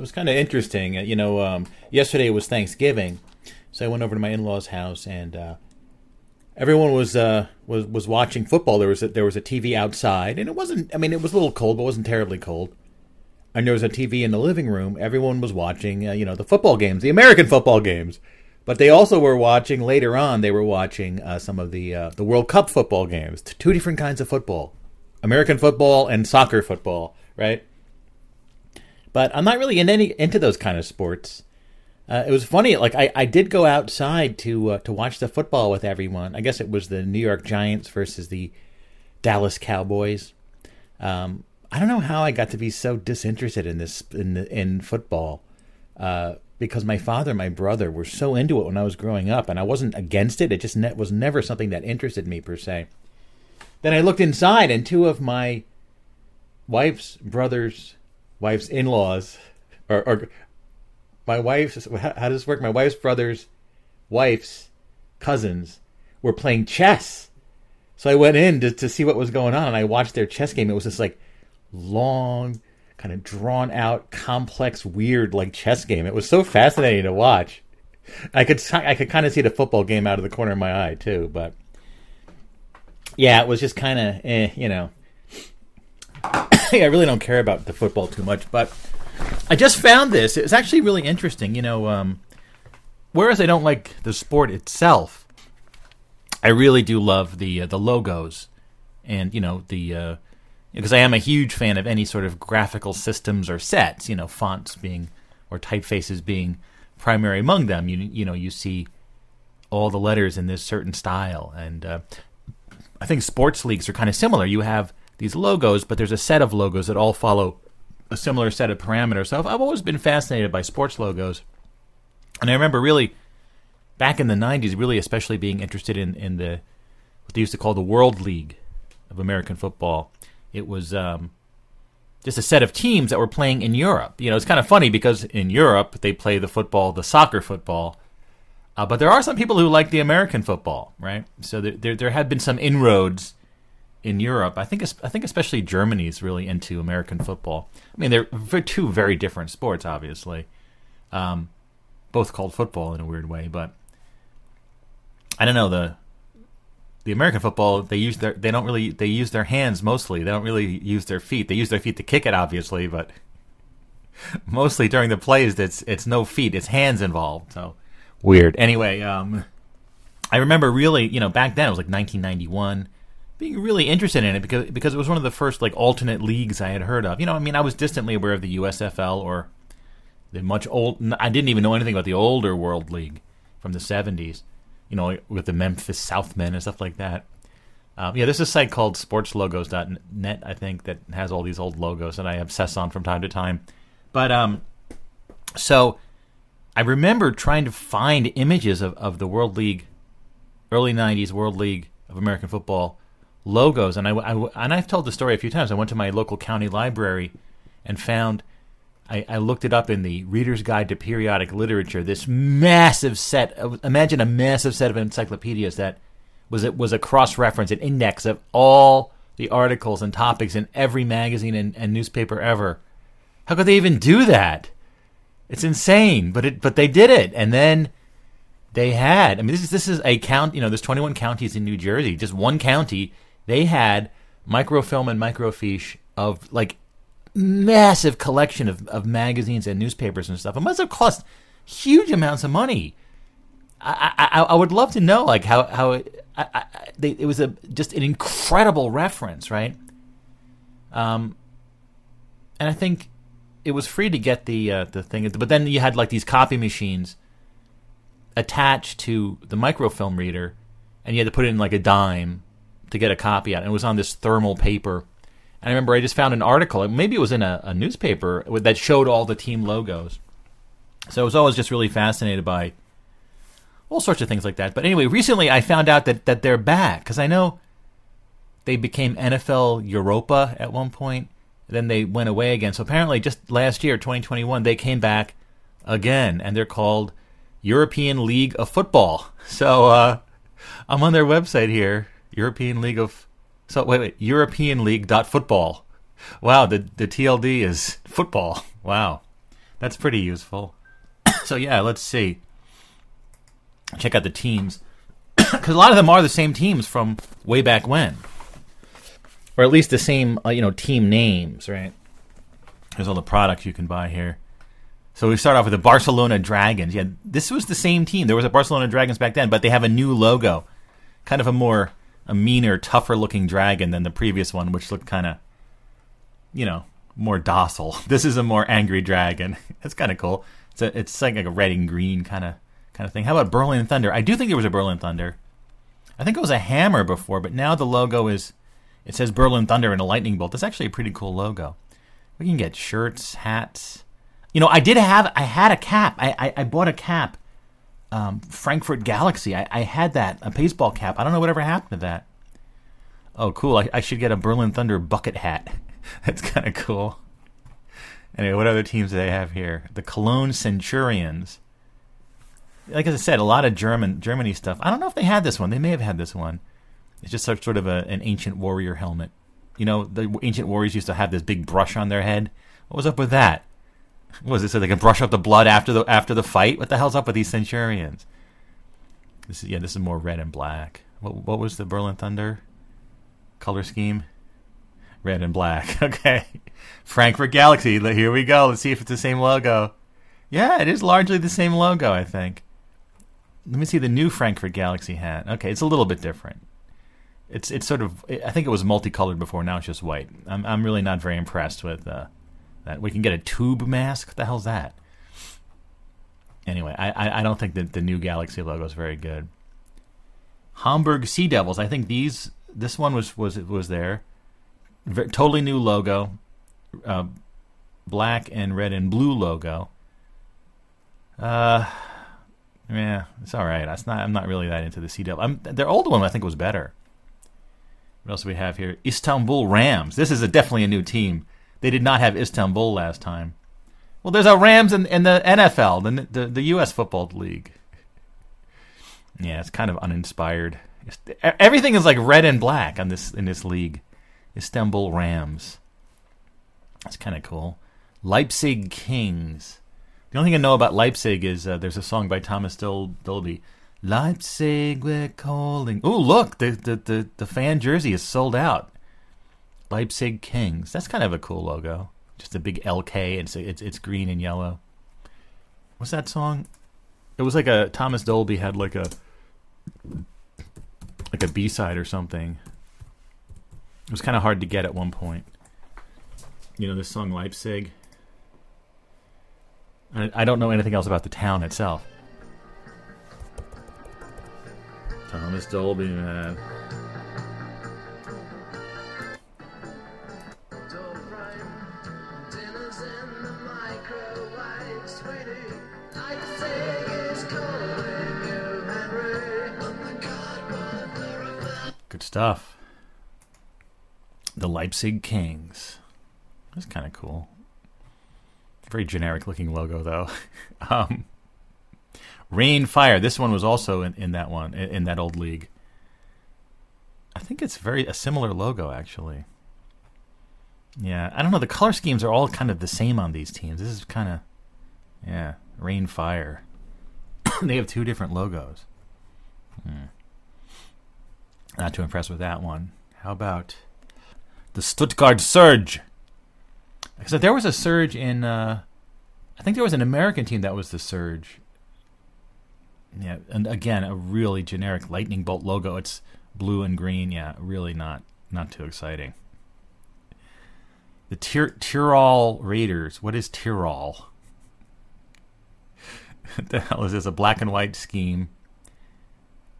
it was kind of interesting. Uh, You know, um, yesterday was Thanksgiving, so I went over to my in-laws' house, and uh, everyone was uh, was was watching football. There was a, there was a TV outside, and it wasn't. I mean, it was a little cold, but it wasn't terribly cold. And there was a TV in the living room. Everyone was watching, uh, you know, the football games, the American football games. But they also were watching later on. They were watching uh, some of the uh, the World Cup football games. Two different kinds of football: American football and soccer football, right? But I'm not really in any into those kind of sports. Uh, it was funny. Like I, I did go outside to uh, to watch the football with everyone. I guess it was the New York Giants versus the Dallas Cowboys. Um, I don't know how I got to be so disinterested in this in in football uh, because my father and my brother were so into it when I was growing up, and I wasn't against it. It just ne- was never something that interested me per se. Then I looked inside, and two of my wife's brothers, wife's in-laws, or, or my wife's how how does this work? My wife's brothers, wife's cousins were playing chess. So I went in to, to see what was going on, and I watched their chess game. It was this like long, kind of drawn out, complex, weird like chess game. It was so fascinating to watch. I could I could kind of see the football game out of the corner of my eye too, but yeah, it was just kind of eh, you know. I really don't care about the football too much, but I just found this. It's actually really interesting. You know, um, whereas I don't like the sport itself, I really do love the uh, the logos, and you know the uh, because I am a huge fan of any sort of graphical systems or sets. You know, fonts being or typefaces being primary among them. You you know you see all the letters in this certain style, and uh, I think sports leagues are kind of similar. You have these logos, but there's a set of logos that all follow a similar set of parameters. So I've, always been fascinated by sports logos, and I remember really back in the '90s, really especially being interested in in the what they used to call the World League of American football. It was um, just a set of teams that were playing in Europe. You know, it's kind of funny because in Europe they play the football, the soccer football. Uh, but there are some people who like the American football, right? So there, there, there have been some inroads in Europe. I think, I think especially Germany is really into American football. I mean, they're two very different sports, obviously, um, both called football in a weird way. But I don't know the the American football. They use their they don't really they use their hands mostly. They don't really use their feet. They use their feet to kick it, obviously, but mostly during the plays, it's it's no feet, it's hands involved. So weird. Anyway, um, I remember really, you know, back then it was like 1991, being really interested in it because because it was one of the first like alternate leagues I had heard of. You know, I mean, I was distantly aware of the USFL or the much old. I didn't even know anything about the older World League from the 70s. You know, with the Memphis Southmen and stuff like that. Um, yeah, there's a site called sportslogos.net, I think, that has all these old logos that I obsess on from time to time. But um, so I remember trying to find images of, of the World League, early '90s World League of American Football logos, and I, I and I've told the story a few times. I went to my local county library and found. I, I looked it up in the Reader's Guide to Periodic Literature. This massive set, of, imagine a massive set of encyclopedias that was it was a cross reference, an index of all the articles and topics in every magazine and, and newspaper ever. How could they even do that? It's insane, but it but they did it, and then they had. I mean, this is this is a count. You know, there's 21 counties in New Jersey. Just one county, they had microfilm and microfiche of like massive collection of, of magazines and newspapers and stuff. It must have cost huge amounts of money. I, I, I would love to know like how how it, I, I, they, it was a just an incredible reference, right? Um, and I think it was free to get the uh, the thing, but then you had like these copy machines attached to the microfilm reader, and you had to put in like a dime to get a copy out. And it was on this thermal paper. And I remember I just found an article, maybe it was in a, a newspaper that showed all the team logos. So I was always just really fascinated by all sorts of things like that. But anyway, recently I found out that, that they're back because I know they became NFL Europa at one point. Then they went away again. So apparently, just last year, 2021, they came back again, and they're called European League of Football. So uh, I'm on their website here, European League of. So wait, wait, European League dot football. Wow, the the TLD is football. Wow, That's pretty useful. so yeah, let's see. Check out the teams because a lot of them are the same teams from way back when, or at least the same uh, you know team names, right? There's all the products you can buy here. So we start off with the Barcelona Dragons. Yeah, this was the same team. There was a Barcelona Dragons back then, but they have a new logo, kind of a more a meaner, tougher looking dragon than the previous one, which looked kind of, you know, more docile. This is a more angry dragon. It's kind of cool. It's a, it's like a red and green kind of kind of thing. How about Berlin Thunder? I do think there was a Berlin Thunder. I think it was a hammer before, but now the logo is it says Berlin Thunder and a lightning bolt. That's actually a pretty cool logo. We can get shirts, hats. You know, I did have I had a cap. I I, I bought a cap. Um, Frankfurt Galaxy. I, I had that a baseball cap. I don't know whatever happened to that. Oh, cool! I, I should get a Berlin Thunder bucket hat. That's kind of cool. Anyway, what other teams do they have here? The Cologne Centurions. Like as I said, a lot of German Germany stuff. I don't know if they had this one. They may have had this one. It's just sort of a, an ancient warrior helmet. You know, the ancient warriors used to have this big brush on their head. What was up with that? What was it so they can brush up the blood after the after the fight? What the hell's up with these centurions? This is yeah, this is more red and black. What what was the Berlin Thunder color scheme? Red and black. Okay. Frankfurt Galaxy. Here we go. Let's see if it's the same logo. Yeah, it is largely the same logo, I think. Let me see the new Frankfurt Galaxy hat. Okay, it's a little bit different. It's it's sort of I think it was multicolored before. Now it's just white. I'm I'm really not very impressed with uh, that. We can get a tube mask. What the hell's that? Anyway, I I, don't think that the new Galaxy logo is very good. Hamburg Sea Devils. I think these this one was was was there. Totally new logo, uh, black and red and blue logo. Uh, yeah, it's all right. Not. I'm not really that into the Sea Devil. I'm, their old one I think was better. What else do we have here? Istanbul Rams. This is a, definitely a new team. They did not have Istanbul last time. Well, there's a Rams in, in the NFL, the, the the U.S. Football League. Yeah, it's kind of uninspired. Everything is like red and black on this in this league. Istanbul Rams. That's kind of cool. Leipzig Kings. The only thing I know about Leipzig is uh, there's a song by Thomas Dol- Dolby. Leipzig, we're calling. Oh, look, the, the, the, the fan jersey is sold out. Leipzig Kings. That's kind of a cool logo. Just a big LK. It's it's it's green and yellow. What's that song? It was like a Thomas Dolby had like a like a B side or something. It was kind of hard to get at one point. You know this song Leipzig. I, I don't know anything else about the town itself. Thomas Dolby, man. Stuff. The Leipzig Kings. That's kind of cool. Very generic looking logo, though. um, Rhein Fire. This one was also in, in that one, in, in that old league. I think it's very a similar logo, actually. Yeah, I don't know. The color schemes are all kind of the same on these teams. This is kind of, yeah, Rhein Fire. they have two different logos. Hmm. Not too impressed with that one. How about the Stuttgart Surge? Because there was a Surge in, uh, I think there was an American team that was the Surge. Yeah, and again, a really generic lightning bolt logo. It's blue and green. Yeah, really not not too exciting. The Tir- Raiders. What is Tyrol? the hell is this? A black and white scheme,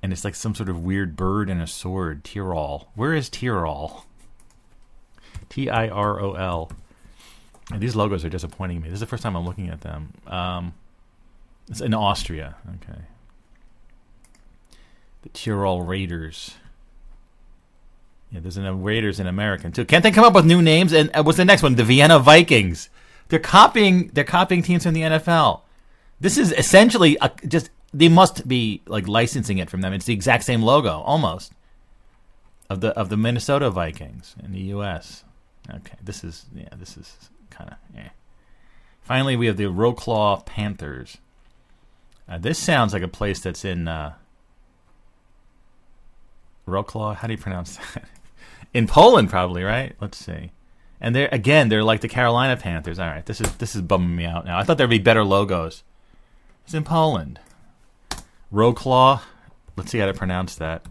and it's like some sort of weird bird and a sword. Tyrol. Where is Tyrol? T I R O L. These logos are disappointing me. This is the first time I'm looking at them. Um, it's in Austria. Okay. The Tyrol Raiders. Yeah, there's a Raiders in American too. Can't they come up with new names? And uh, what's the next one? The Vienna Vikings. They're copying. They're copying teams from the NFL. This is essentially a, just. They must be like licensing it from them. It's the exact same logo, almost, of the of the Minnesota Vikings in the U.S. Okay, this is yeah, this is kind of yeah. Finally, we have the Wroclaw Panthers. Uh, this sounds like a place that's in uh, Wroclaw. How do you pronounce that? in Poland, probably, right? Let's see. And they're again, they're like the Carolina Panthers. All right, this is this is bumming me out now. I thought there'd be better logos. It's in Poland. Wroclaw. Let's see how to pronounce that.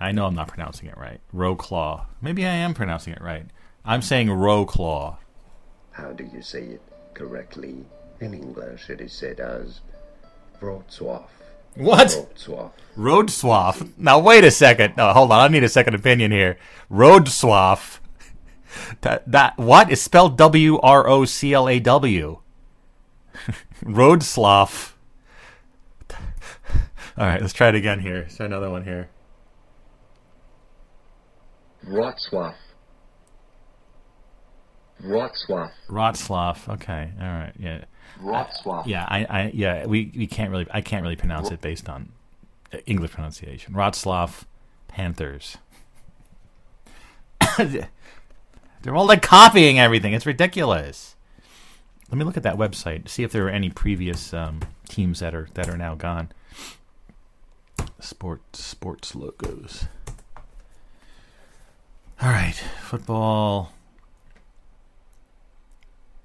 I know I'm not pronouncing it right. Wroclaw. Maybe I am pronouncing it right. I'm saying Wroclaw. How do you say it correctly? In English, it is said as Wrocław. What? Road swath. Now wait a second. No, hold on. I need a second opinion here. Road. That that what is spelled W R O C L A W. Road slough. All right, let's try it again here. Let's try another one here. Wrocław. Wrocław. Rotsloff. Okay. All right. Yeah. Wrocław. Yeah. I. I. Yeah. We. We can't really. I can't really pronounce it based on uh, English pronunciation. Rotsloff Panthers. They're all like copying everything. It's ridiculous. Let me look at that website. See if there are any previous um, teams that are that are now gone. Sport sports logos. All right, football.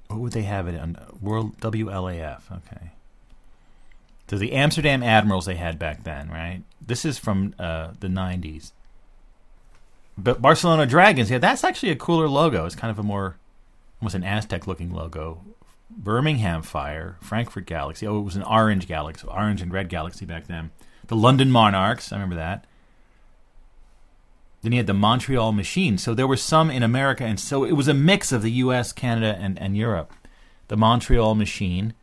What would they have it on? World WLAF. Okay. So the Amsterdam Admirals they had back then, right? This is from uh, the '90s. But Barcelona Dragons, yeah, that's actually a cooler logo. It's kind of a more, almost an Aztec-looking logo. Birmingham Fire, Frankfurt Galaxy. Oh, it was an orange galaxy, orange and red galaxy back then. The London Monarchs, I remember that. Then he had the Montreal Machine. So there were some in America, and so it was a mix of the U.S., Canada, and, and Europe. The Montreal Machine,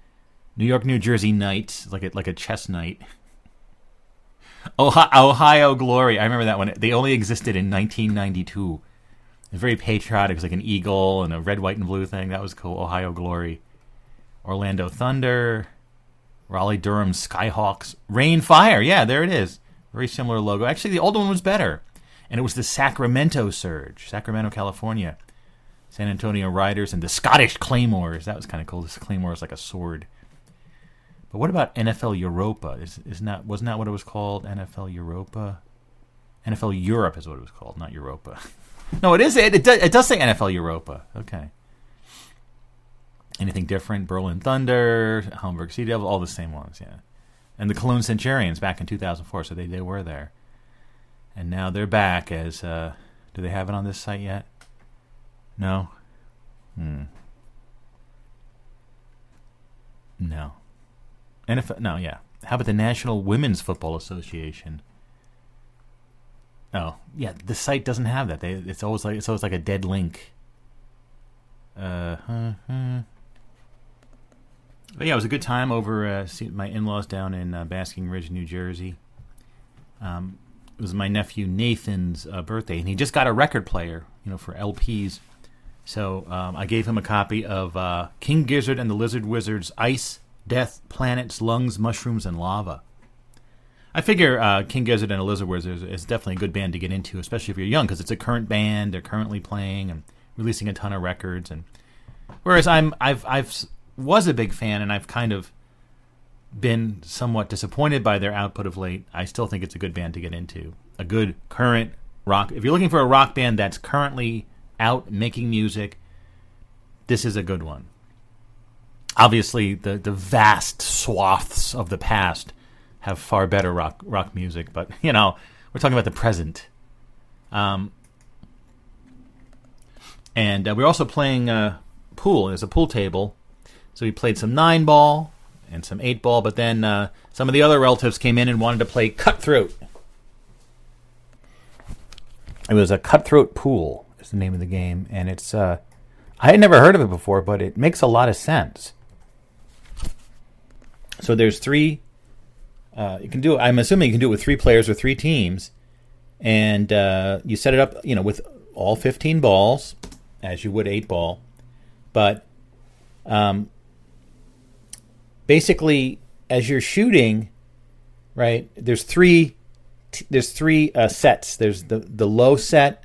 New York, New Jersey Knights, like a, like a chess knight. Ohio, Ohio Glory, I remember that one. They only existed in 1992. It's very patriotic. It was like an eagle and a red, white, and blue thing. That was cool. Ohio Glory. Orlando Thunder. Raleigh Durham Skyhawks. Rhein Fire. Yeah, there it is. Very similar logo. Actually, the old one was better and it was the Sacramento Surge, Sacramento, California. San Antonio Riders and the Scottish Claymores. That was kind of cool. This Claymore is like a sword. But what about NFL Europa? Is isn't that wasn't that what it was called? NFL Europa. NFL Europe is what it was called, not Europa. no, it is. It, it, does, it does say NFL Europa. Okay. Anything different? Berlin Thunder, Hamburg Sea Devils, all the same ones, yeah. And the Cologne Centurions back in 2004, so they, they were there and now they're back as. Uh, do they have it on this site yet? No. Hmm. No. NFL. No. Yeah. How about the National Women's Football Association? Oh, yeah. The site doesn't have that. They. It's always like it's always like a dead link. Uh. Huh, huh. But yeah, it was a good time over uh, my in-laws down in uh, Basking Ridge, New Jersey. Um, it was my nephew Nathan's uh, birthday, and he just got a record player, you know, for LPs. So um, I gave him a copy of uh, King Gizzard and the Lizard Wizard's Ice, Death, Planets, Lungs, Mushrooms, and Lava. I figure uh, King Gizzard and the Lizard Wizard is definitely a good band to get into, especially if you're young, because it's a current band. They're currently playing and releasing a ton of records. And whereas I'm, I've, I've was a big fan, and I've kind of been somewhat disappointed by their output of late. I still think it's a good band to get into. A good current rock. If you're looking for a rock band that's currently out making music, this is a good one. Obviously, the the vast swaths of the past have far better rock rock music, but you know, we're talking about the present. Um, and uh, we're also playing uh, pool. There's a pool table, so we played some nine ball, and some eight ball. But then uh, some of the other relatives came in and wanted to play cutthroat. It was a cutthroat pool is the name of the game, and it's uh, I had never heard of it before, but it makes a lot of sense. So there's three. Uh, you can do. I'm assuming you can do it with three players or three teams, and uh, you set it up. You know, with all 15 balls, as you would eight ball, but um, basically as you're shooting, right? There's three. There's three uh, sets. There's the the low set,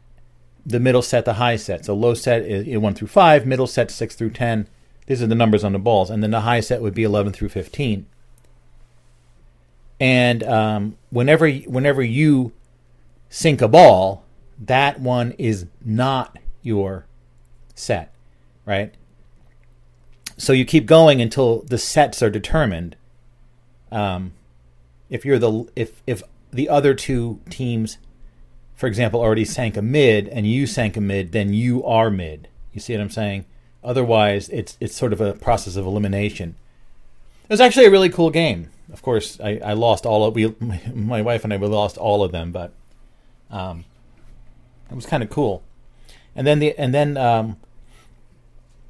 the middle set, the high set. So low set is one through five, middle set six through ten. These are the numbers on the balls, and then the high set would be eleven through fifteen. And um, whenever whenever you sink a ball, that one is not your set, right? So you keep going until the sets are determined. Um, if you're the if if the other two teams, for example, already sank a mid and you sank a mid, then you are mid. You see what I'm saying? Otherwise, it's it's sort of a process of elimination. It was actually a really cool game. Of course, I, I lost all of we my, wife and I we lost all of them, but um, it was kind of cool. And then the and then um,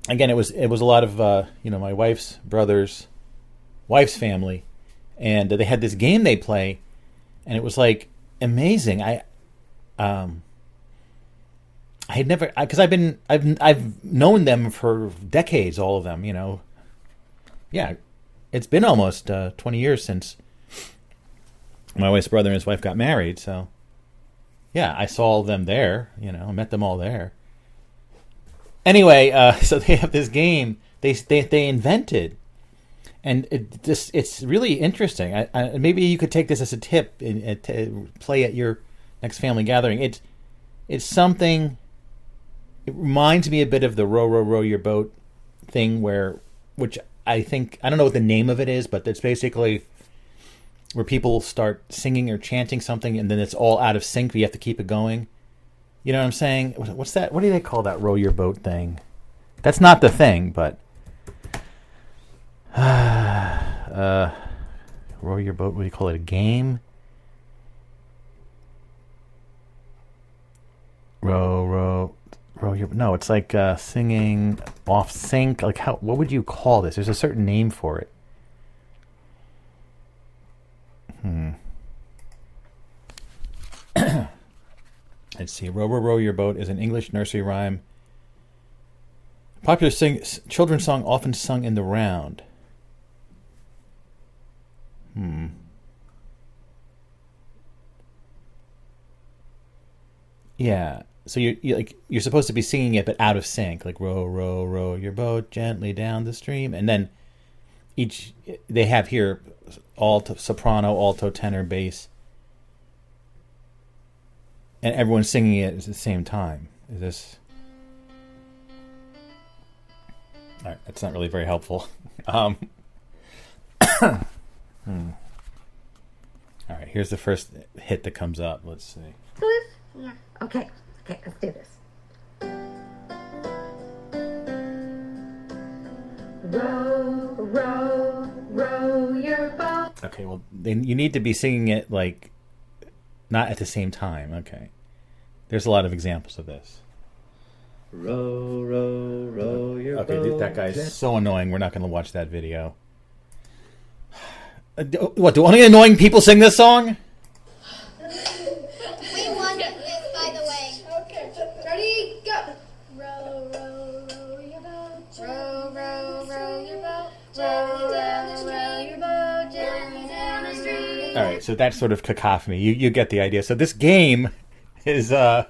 again, it was it was a lot of uh, you know my wife's brothers, wife's family, and they had this game they play, and it was like amazing. I um, I had never because I've been I've I've known them for decades, all of them. You know, yeah, it's been almost uh, twenty years since my wife's brother and his wife got married. So, yeah, I saw them there. You know, I met them all there. Anyway, uh, so they have this game they they they invented, and it just it's really interesting. I, I, maybe you could take this as a tip and, play at your next family gathering. It's it's something. It reminds me a bit of the row row row your boat thing, where which I think I don't know what the name of it is, but it's basically where people start singing or chanting something, and then it's all out of sync. But you have to keep it going. You know what I'm saying? What's that? What do they call that row your boat thing? That's not the thing, but uh, row your boat. What do you call it? A game? Row, row, row your. No, it's like uh, singing off sync. Like how? What would you call this? There's a certain name for it. Hmm. Let's see. Row, row, row your boat is an English nursery rhyme. Popular sing- children's song often sung in the round. Hmm. Yeah. So you're, you're like you're supposed to be singing it, but out of sync, like row, row, row your boat gently down the stream, and then each they have here alto, soprano, alto, tenor, bass, and everyone's singing it at the same time. Is this? All right, that's not really very helpful. Um, hmm. All right, here's the first hit that comes up. Let's see. Yeah. Okay. Okay, let's do this. Row, row, row your boat. Okay, well, then you need to be singing it like not at the same time. Okay, there's a lot of examples of this. Row, row, row your Okay, boat. th- that guy's so annoying. We're not going to watch that video. Uh, What? Do only annoying people sing this song? All right, so that's sort of cacophony. You you get the idea. So this game is uh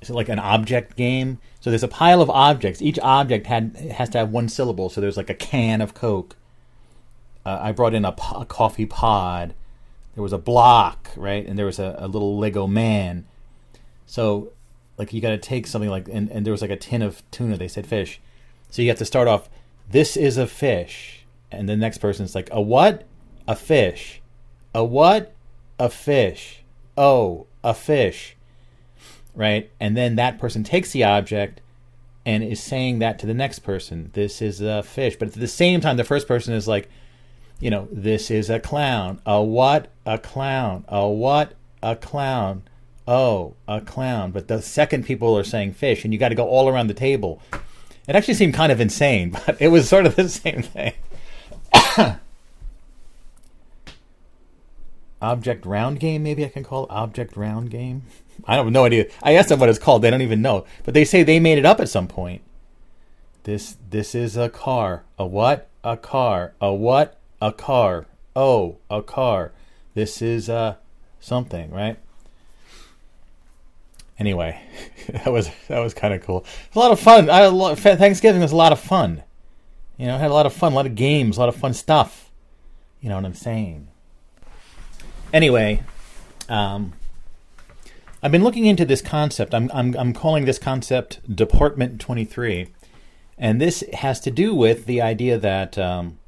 is like an object game. So there's a pile of objects. Each object had has to have one syllable. So there's like a can of Coke. Uh, I brought in a, a coffee pod. There was a block, right, and there was a, a little Lego man. So like you got to take something like and, and there was like a tin of tuna. They said fish. So you have to start off. This is a fish, and the next person's like a what? A fish. A what? A fish. Oh, a fish. Right? And then that person takes the object and is saying that to the next person. This is a fish. But at the same time, the first person is like, you know, this is a clown. A what? A clown. A what? A clown. Oh, a clown. But the second people are saying fish, and you got to go all around the table. It actually seemed kind of insane, but it was sort of the same thing. object round game, maybe I can call object round game. I don't have no idea. I asked them what it's called. They don't even know. But they say they made it up at some point. This this is a car. A what? A car. A what? A car. Oh, a car. This is uh something, right? anyway, that was that was kind of cool. A lot of fun. I, a Thanksgiving was a lot of fun. You know, had a lot of fun, a lot of games, a lot of fun stuff. You know what I'm saying? Anyway, um, I've been looking into this concept. I'm I'm I'm calling this concept Department 23, and this has to do with the idea that um,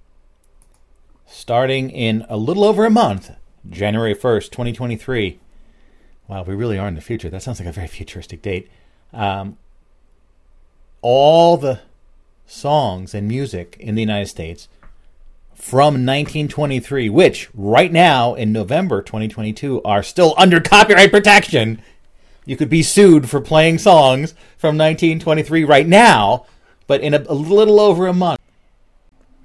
starting in a little over a month, January 1st, 2023. Wow, we really are in the future. That sounds like a very futuristic date. Um, all the songs and music in the United States from 1923, which right now in November 2022 are still under copyright protection. You could be sued for playing songs from 1923 right now, but in a, a little over a month.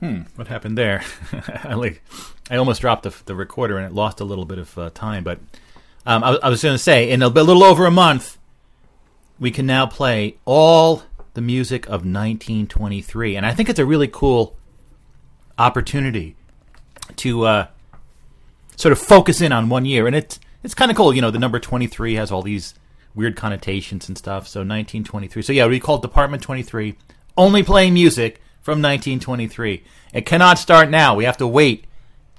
Hmm, what happened there? I like, I almost dropped the, the recorder and it lost a little bit of uh, time. But um, I, I was going to say, in a, a little over a month, we can now play all the music of 1923, and I think it's a really cool opportunity to uh, sort of focus in on one year, and it's it's kind of cool. You know, the number 23 has all these weird connotations and stuff. So 1923. So yeah, we call Department 23. Only playing music from 1923. It cannot start now. We have to wait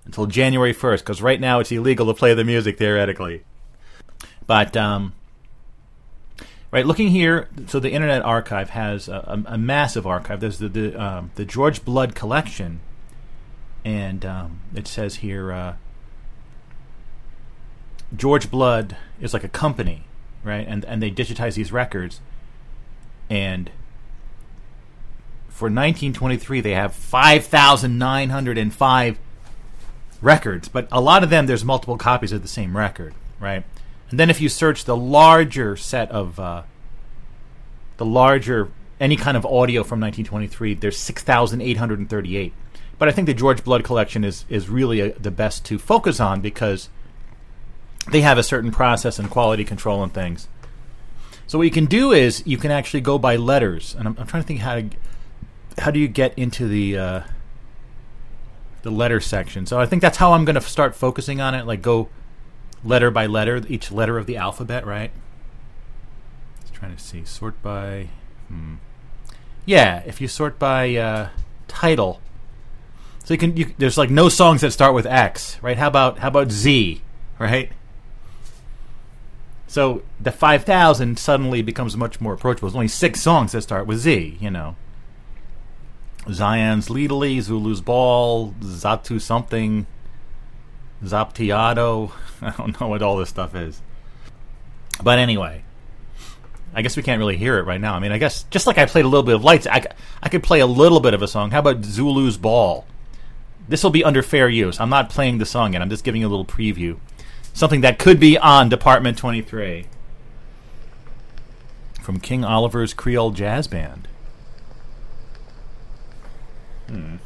until January 1st because right now it's illegal to play the music theoretically. But um, right, looking here, so the Internet Archive has a, a, a massive archive. There's the the, um, the George Blood collection, and um, it says here uh, George Blood is like a company, right? And and they digitize these records, and for 1923 they have 5,905 records, but a lot of them there's multiple copies of the same record, right? And then if you search the larger set of uh, the larger any kind of audio from 1923, there's 6,838. But I think the George Blood collection is is really a, the best to focus on because they have a certain process and quality control and things. So what you can do is you can actually go by letters, and I'm, I'm trying to think how to how do you get into the uh, the letter section. So I think that's how I'm going to start focusing on it. Like go letter by letter, each letter of the alphabet, right? Just trying to see sort by. Hmm. Yeah, if you sort by uh, title, so you can. You, there's like no songs that start with X, right? How about how about Z, right? So the 5,000 suddenly becomes much more approachable. There's only six songs that start with Z, you know. Zion's Leadily, Zulu's Ball, Zatu something, Zaptiado. I don't know what all this stuff is. But anyway, I guess we can't really hear it right now. I mean, I guess just like I played a little bit of Lights, I, I could play a little bit of a song. How about Zulu's Ball? This will be under fair use. I'm not playing the song yet. I'm just giving you a little preview. Something that could be on Department 23 from King Oliver's Creole Jazz Band. Hmm.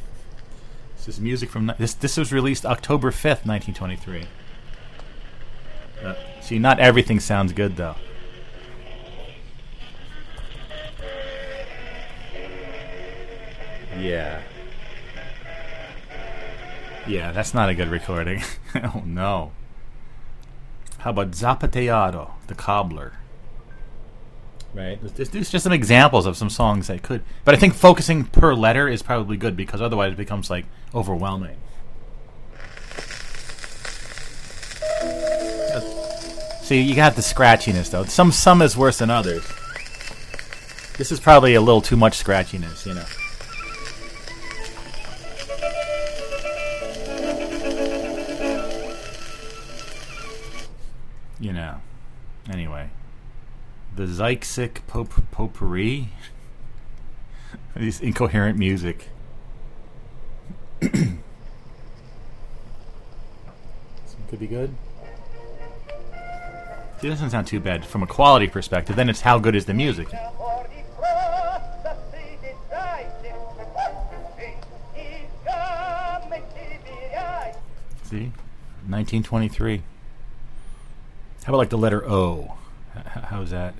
This is music from this. This was released October fifth, nineteen twenty-three. Uh, see, not everything sounds good though. Yeah. Yeah, that's not a good recording. oh no. How about Zapateado, the cobbler? Right. Just, it's just some examples of some songs that could. But I think focusing per letter is probably good because otherwise it becomes like overwhelming. See, you got the scratchiness though. Some some is worse than others. This is probably a little too much scratchiness, you know. You know. Anyway the Zyxic pop- potpourri. These incoherent music. This could be good. See, it doesn't sound too bad from a quality perspective. Then it's how good is the music. See? 1923. How about like the letter O? How's that?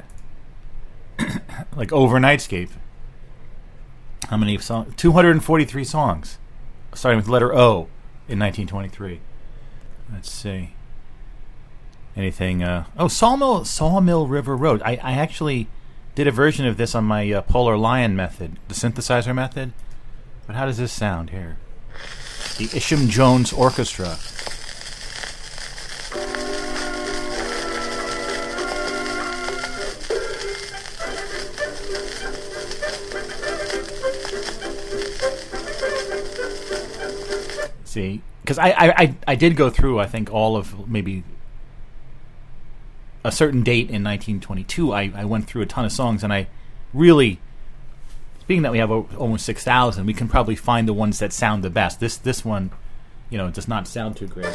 like Overnightscape. How many songs? 243 songs. Starting with letter O in 1923. Let's see. anything. Uh, oh, Sawmill Sawmill River Road. I, I actually did a version of this on my uh, Polar Lion method, the synthesizer method. But how does this sound here? The Isham Jones Orchestra. See, because I, I, I, did go through, I think, all of maybe a certain date in 1922. I, I went through a ton of songs, and I really, speaking that we have almost 6,000, we can probably find the ones that sound the best. This this one, you know, does not sound too great.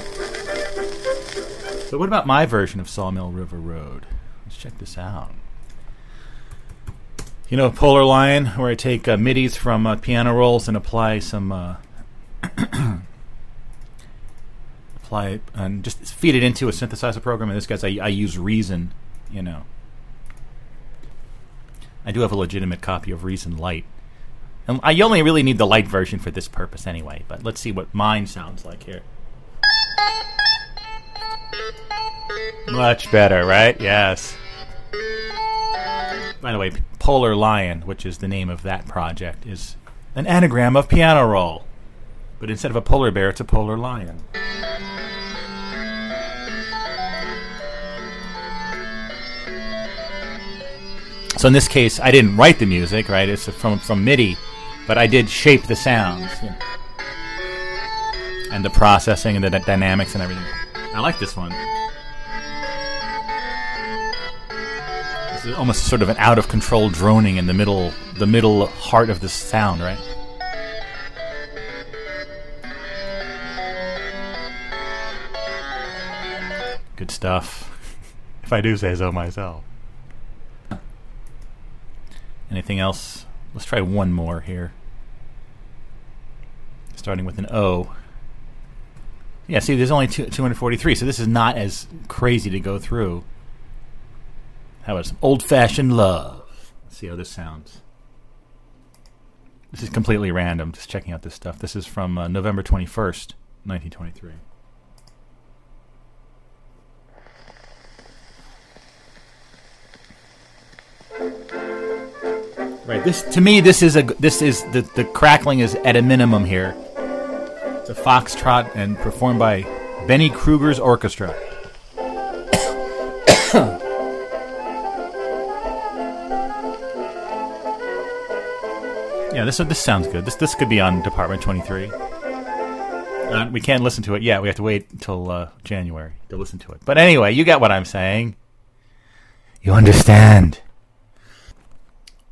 So what about my version of Sawmill River Road? Let's check this out. You know, Polar Lion, where I take uh, midis from uh, piano rolls and apply some uh, apply and just feed it into a synthesizer program. In this case, I, I use Reason. You know, I do have a legitimate copy of Reason Lite. And I only really need the light version for this purpose anyway. But let's see what mine sounds like here. Much better, right? Yes. By the way, Polar Lion, which is the name of that project, is an anagram of piano roll. But instead of a polar bear, it's a polar lion. So in this case, I didn't write the music, right? It's from from MIDI, but I did shape the sounds you know, and the processing and the d- dynamics and everything. I like this one. This is almost sort of an out of control droning in the middle, the middle heart of the sound, right? Good stuff. if I do say so myself. Anything else? Let's try one more here. Starting with an O. Yeah, see, there's only two, 243, so this is not as crazy to go through. How about some old fashioned love? Let's see how this sounds. This is completely random, just checking out this stuff. This is from uh, November 21st, 1923. Right. This to me, this is a this is the the crackling is at a minimum here. It's a foxtrot and performed by Benny Krueger's orchestra. yeah, this this sounds good. This this could be on Department Twenty Three. Uh, we can't listen to it yet. We have to wait until uh, January to listen to it. But anyway, you get what I'm saying. You understand.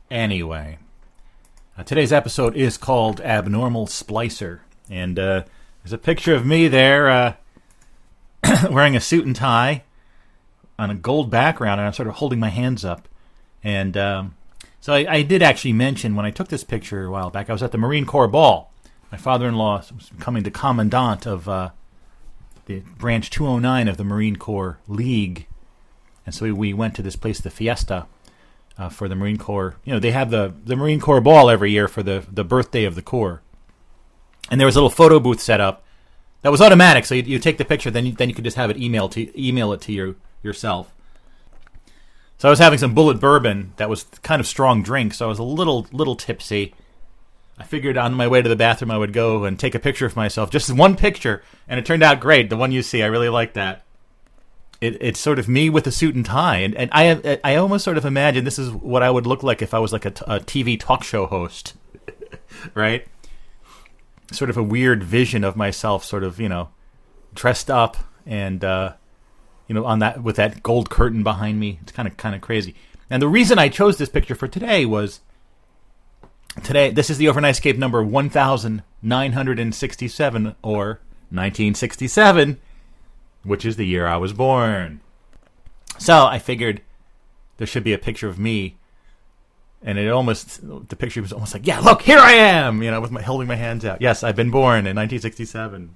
Anyway, uh, today's episode is called Abnormal Splicer. And uh, there's a picture of me there uh, wearing a suit and tie on a gold background, and I'm sort of holding my hands up. And um, so I, I did actually mention when I took this picture a while back, I was at the Marine Corps Ball. My father in law was becoming the commandant of uh, the Branch 209 of the Marine Corps League. And so we, we went to this place, the Fiesta, uh, for the Marine Corps. You know, they have the, the Marine Corps Ball every year for the, the birthday of the Corps. And there was a little photo booth set up that was automatic. So you, you take the picture, then you, then you could just have it email to email it to you yourself. So I was having some Bulleit bourbon that was kind of strong drink, so I was a little little tipsy. I figured on my way to the bathroom I would go and take a picture of myself, just one picture, and it turned out great. The one you see, I really like that. It, it's sort of me with a suit and tie, and, and I I almost sort of imagine this is what I would look like if I was like a, TV talk show host, right? Sort of a weird vision of myself, sort of you know, dressed up and uh, you know on that with that gold curtain behind me. It's kind of kind of crazy. And the reason I chose this picture for today was today this is the overnightscape number 1967 or 1967 which is the year i was born so i figured there should be a picture of me and it almost the picture was almost like yeah look here i am you know with my holding my hands out yes i've been born in 1967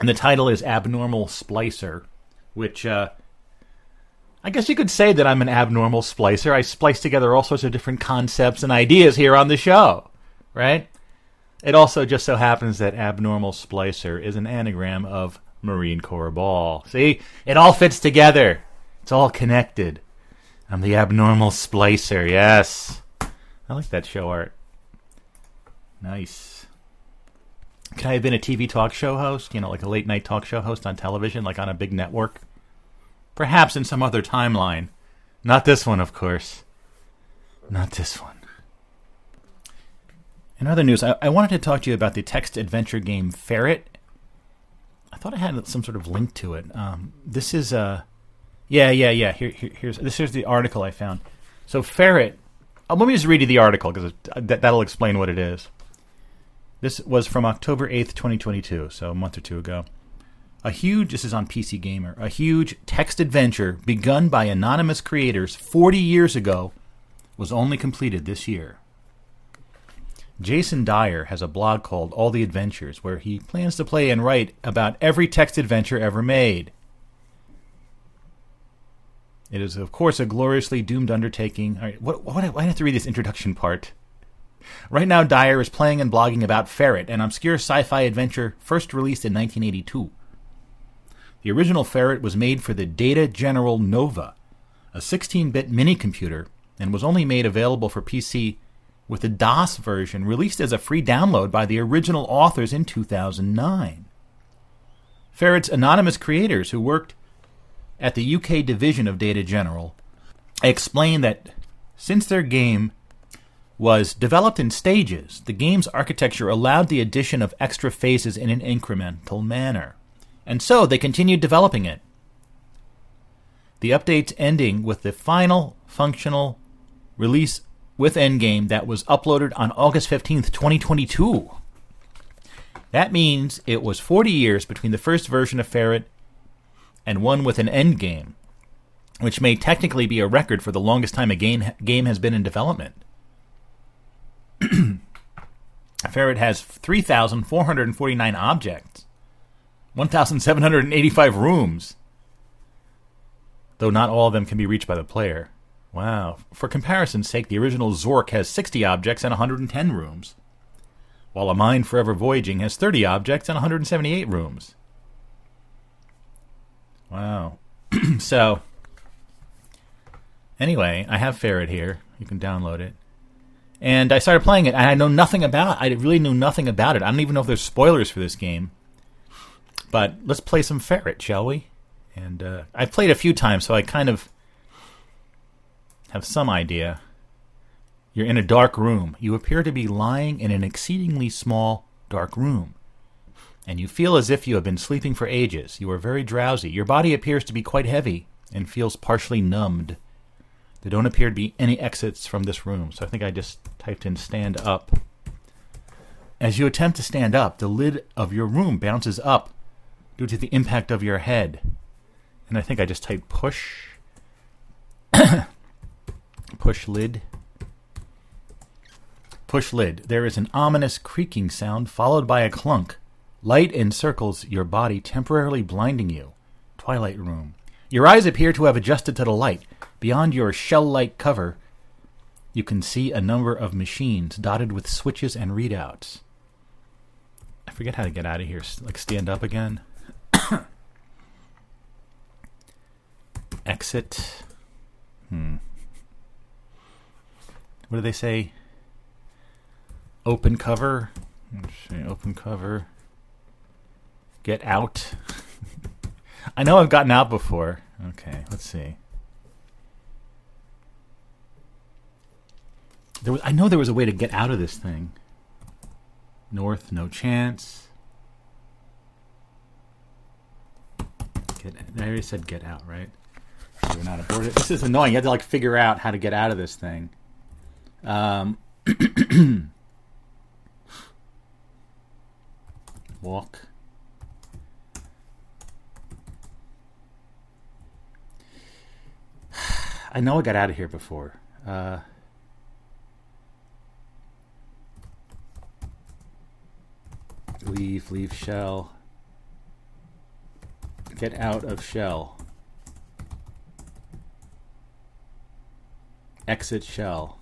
and the title is abnormal splicer which uh I guess you could say that I'm an abnormal splicer. I splice together all sorts of different concepts and ideas here on the show, right? It also just so happens that abnormal splicer is an anagram of Marine Corps ball. See, it all fits together. It's all connected. I'm the abnormal splicer. Yes, I like that show art. Nice. Could I have been a TV talk show host? You know, like a late night talk show host on television, like on a big network? Perhaps in some other timeline. Not this one, of course. Not this one. In other news, I, I wanted to talk to you about the text adventure game Ferret. I thought I had some sort of link to it. Um, this is a, yeah, yeah, yeah. Here, here, here's this is the article I found. So Ferret. Uh, let me just read you the article because that, that'll explain what it is. This was from October 8th, 2022, so a month or two ago. A huge, this is on PC Gamer, a huge text adventure begun by anonymous creators 40 years ago was only completed this year. Jason Dyer has a blog called All the Adventures where he plans to play and write about every text adventure ever made. It is, of course, a gloriously doomed undertaking. All right, what, what, I have to read this introduction part. Right now, Dyer is playing and blogging about Ferret, an obscure sci fi adventure first released in 1982. The original Ferret was made for the Data General Nova, a 16 bit mini computer, and was only made available for PC with the DOS version released as a free download by the original authors in 2009. Ferret's anonymous creators, who worked at the UK division of Data General, explained that since their game was developed in stages, the game's architecture allowed the addition of extra phases in an incremental manner. And so they continued developing it. The updates ending with the final functional release with Endgame that was uploaded on August 15th, 2022. That means it was 40 years between the first version of Ferret and one with an endgame, which may technically be a record for the longest time a game, game has been in development. Ferret has 3,449 objects, 1,785 rooms, though not all of them can be reached by the player. Wow. For comparison's sake, the original Zork has 60 objects and 110 rooms, while A Mind Forever Voyaging has 30 objects and 178 rooms. Wow. so, anyway, I have Ferret here. You can download it and I started playing it, and I know nothing about. It. I really knew nothing about it. I don't even know if there's spoilers for this game. But let's play some Ferret, shall we? And uh, I've played a few times, so I kind of have some idea. You're in a dark room. You appear to be lying in an exceedingly small, dark room. And you feel as if you have been sleeping for ages. You are very drowsy. Your body appears to be quite heavy and feels partially numbed. There don't appear to be any exits from this room, so I think I just typed in stand up. As you attempt to stand up, the lid of your room bounces up due to the impact of your head. And I think I just typed push. push lid. Push lid. There is an ominous creaking sound followed by a clunk. Light encircles your body, temporarily blinding you. Twilight room. Your eyes appear to have adjusted to the light. Beyond your shell like cover, you can see a number of machines dotted with switches and readouts. I forget how to get out of here. Like stand up again. Exit. Hmm. What do they say? Open cover. See, open cover. Get out. I know I've gotten out before. Okay, let's see. There was, I know there was a way to get out of this thing. North, no chance. Get, I already said get out, right? So we're not aborted. This is annoying. You have to like figure out how to get out of this thing. Um, walk. I know I got out of here before. Uh, Leave, leave shell. Get out of shell. Exit shell.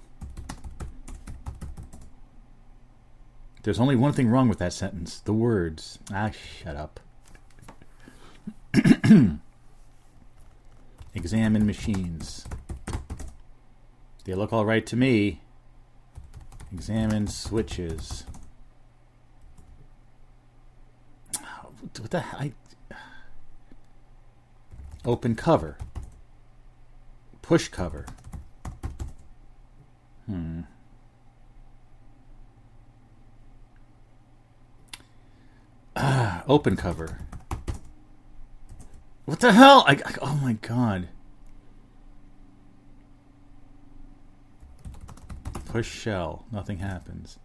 There's only one thing wrong with that sentence the words. Ah, shut up. Examine machines. They look all right to me. Examine switches. What the? I... Open cover. Push cover. Hmm. Ah, open cover. What the hell? I, I- oh my god. Push shell. Nothing happens.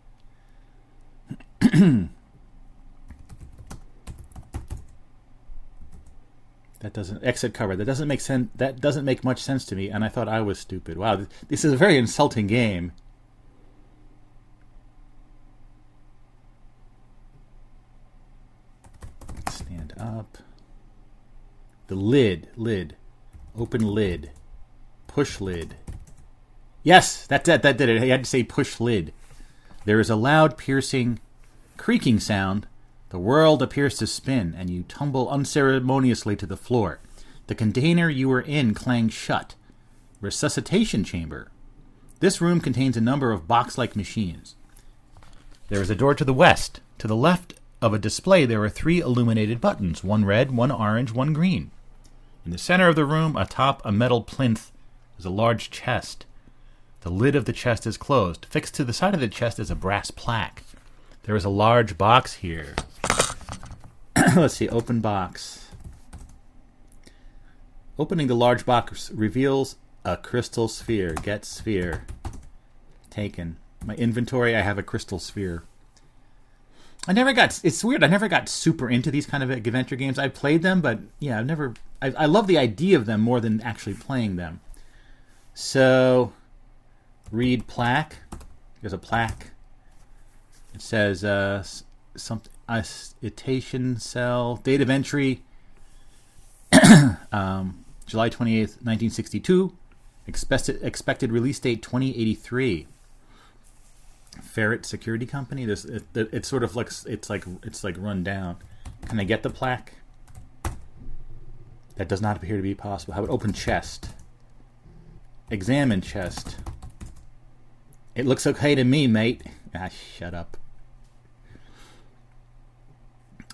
that doesn't exit cover. That doesn't make sense. That doesn't make much sense to me. And I thought I was stupid. Wow, this is a very insulting game. Stand up. The lid, lid, open lid, push lid. Yes, that that that did it. I had to say push lid. There is a loud, piercing, creaking sound. The world appears to spin, and you tumble unceremoniously to the floor. The container you were in clangs shut. Resuscitation chamber. This room contains a number of box like machines. There is a door to the west. To the left of a display, there are three illuminated buttons one red, one orange, one green. In the center of the room, atop a metal plinth, is a large chest. The lid of the chest is closed. Fixed to the side of the chest is a brass plaque. There is a large box here. Let's see, open box. Opening the large box reveals a crystal sphere. Get sphere. Taken. My inventory, I have a crystal sphere. I never got. It's weird. I never got super into these kind of adventure games. I played them, but yeah, I've never. I, I love the idea of them more than actually playing them. So, read plaque. There's a plaque. It says uh, something. Uh, citation cell date of entry. um, July twenty eighth, nineteen sixty two. Expected expected release date twenty eighty three. Ferret Security Company. This it, it, it's sort of like it's like it's like run down. Can I get the plaque? That does not appear to be possible. How about open chest? Examine chest. It looks okay to me, mate. Ah, shut up.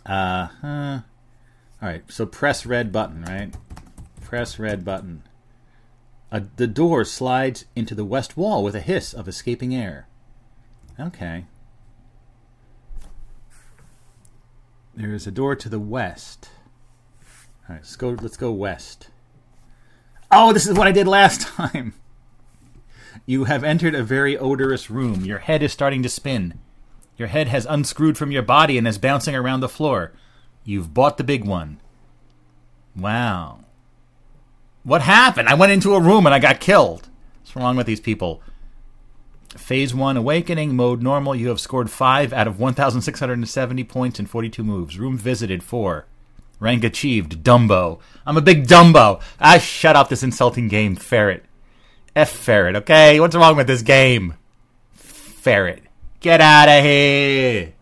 Uh huh. All right. So press red button, right? Press red button. Uh, the door slides into the west wall with a hiss of escaping air. Okay. There is a door to the west. All right, let's go. Let's go west. Oh, this is what I did last time. You have entered a very odorous room. Your head is starting to spin. Your head has unscrewed from your body and is bouncing around the floor. You've bought the big one. Wow. What happened? I went into a room and I got killed. What's wrong with these people? Phase 1 Awakening, mode normal. You have scored 5 out of 1,670 points in 42 moves. Room visited 4. Rank achieved, Dumbo. I'm a big Dumbo. Ah, shut up this insulting game, Ferret. F Ferret, okay? What's wrong with this game? Ferret. Get out of here!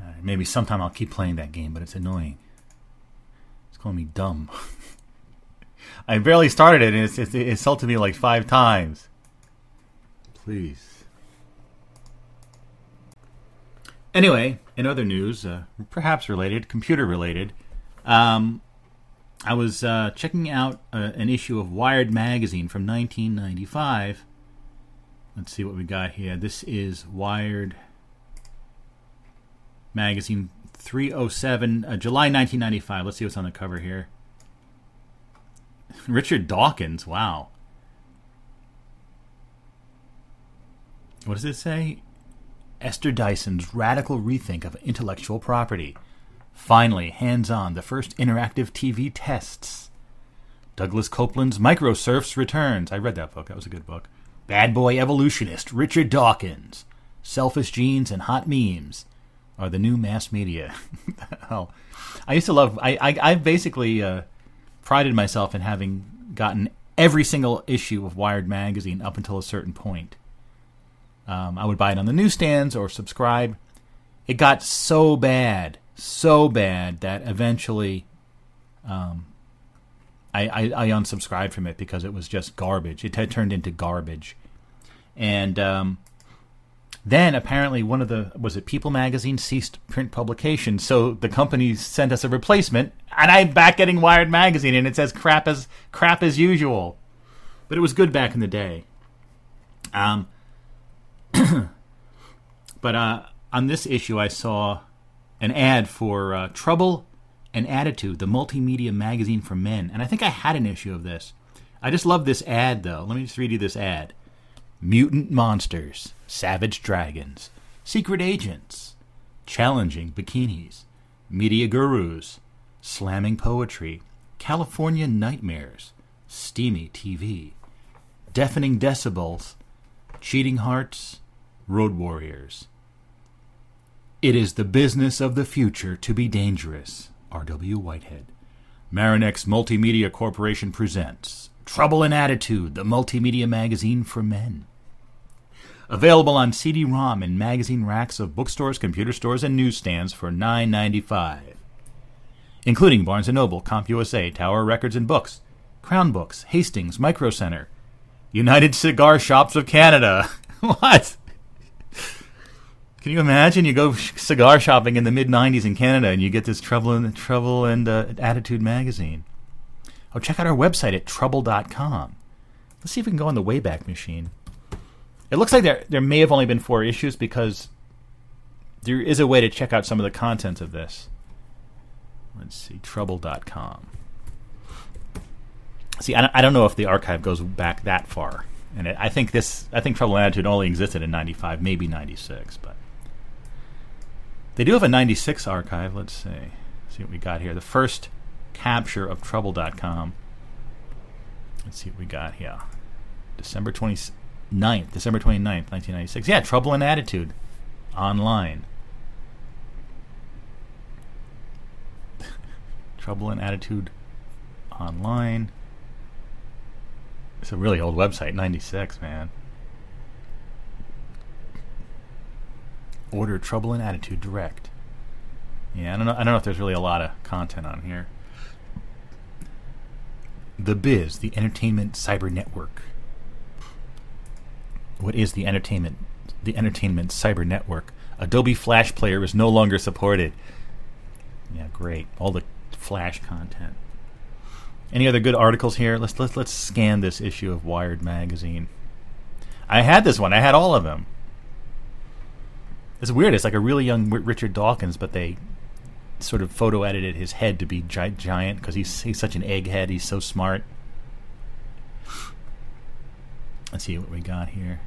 Alright, maybe sometime I'll keep playing that game, but it's annoying. It's calling me dumb. I barely started it and it's, it's, it insulted me like five times. Please. Anyway, in other news, uh, perhaps related, computer related, um, I was uh, checking out uh, an issue of Wired magazine from 1995. Let's see what we got here. This is Wired magazine 307, uh, July 1995. Let's see what's on the cover here. Richard Dawkins, wow. What does it say? Esther Dyson's radical rethink of intellectual property. Finally, hands on, the first interactive TV tests. Douglas Coupland's Microserfs returns. I read that book. That was a good book. Bad Boy Evolutionist Richard Dawkins. Selfish genes and hot memes are the new mass media. Hell, I used to love. I I, I basically uh, prided myself in having gotten every single issue of Wired magazine up until a certain point. Um, I would buy it on the newsstands or subscribe. It got so bad, so bad that eventually Um, I, I, I unsubscribed from it because it was just garbage. It had turned into garbage, and um, then apparently one of the was it People magazine ceased print publication, so the company sent us a replacement, and I'm back getting Wired magazine, and it says crap as crap as usual, but it was good back in the day. Um, but uh, on this issue, I saw an ad for uh, Trouble and Attitude, the multimedia magazine for men, and I think I had an issue of this. I just love this ad, though. Let me just read you this ad mutant monsters, savage dragons, secret agents, challenging bikinis, media gurus, slamming poetry, California nightmares, steamy TV, deafening decibels, cheating hearts, road warriors. It is the business of the future to be dangerous. R.W. Whitehead. Marinex Multimedia Corporation presents Trouble and Attitude, the multimedia magazine for men. Available on CD-ROM and magazine racks of bookstores, computer stores, and newsstands for $9.95. Including Barnes & Noble, CompUSA, Tower Records and Books, Crown Books, Hastings, Micro Center, United Cigar Shops of Canada. what? Can you imagine? You go cigar shopping in the mid '90s in Canada, and you get this Trouble and Trouble and uh, Attitude magazine. Oh, check out our website at trouble.com. Let's see if we can go on the Wayback Machine. It looks like there there may have only been four issues because there is a way to check out some of the content of this. Let's see, trouble.com. See, I don't, I don't know if the archive goes back that far, and it, I think this I think Trouble and Attitude only existed in '95, maybe '96, but they do have a 96 archive. Let's see. See what we got here. The first capture of Trouble.com. Let's see what we got here. December 29th, December 29th, 1996. Yeah, Trouble and Attitude online. Trouble and Attitude online. It's a really old website, 96, man. Order Trouble and Attitude direct. Yeah, I don't know. I don't know if there's really a lot of content on here. The Biz, the Entertainment Cyber Network. What is the entertainment? The Entertainment Cyber Network. Adobe Flash Player is no longer supported. Yeah, great. All the Flash content. Any other good articles here? Let's let's let's scan this issue of Wired magazine. I had this one. I had all of them. It's weird. It's like a really young Richard Dawkins, but they sort of photo edited his head to be gi- giant because he's he's such an egghead. He's so smart. Let's see what we got here.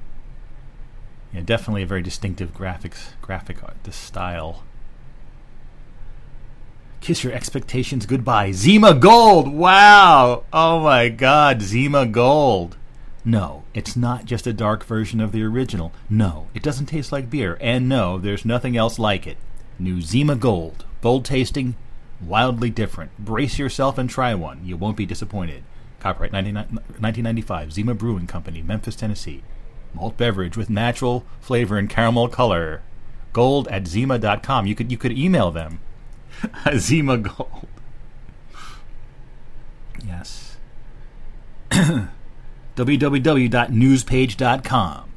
Yeah, definitely a very distinctive graphics graphic art. This style. Kiss your expectations goodbye. Zima Gold. Wow. Oh my God. Zima Gold. No, it's not just a dark version of the original. No, it doesn't taste like beer. And no, there's nothing else like it. New Zima Gold. Bold tasting, wildly different. Brace yourself and try one. You won't be disappointed. Copyright 1995, Zima Brewing Company, Memphis, Tennessee. Malt beverage with natural flavor and caramel color. Gold at Zima.com. You could you could email them. Zima Gold. Yes. www.newspage.com.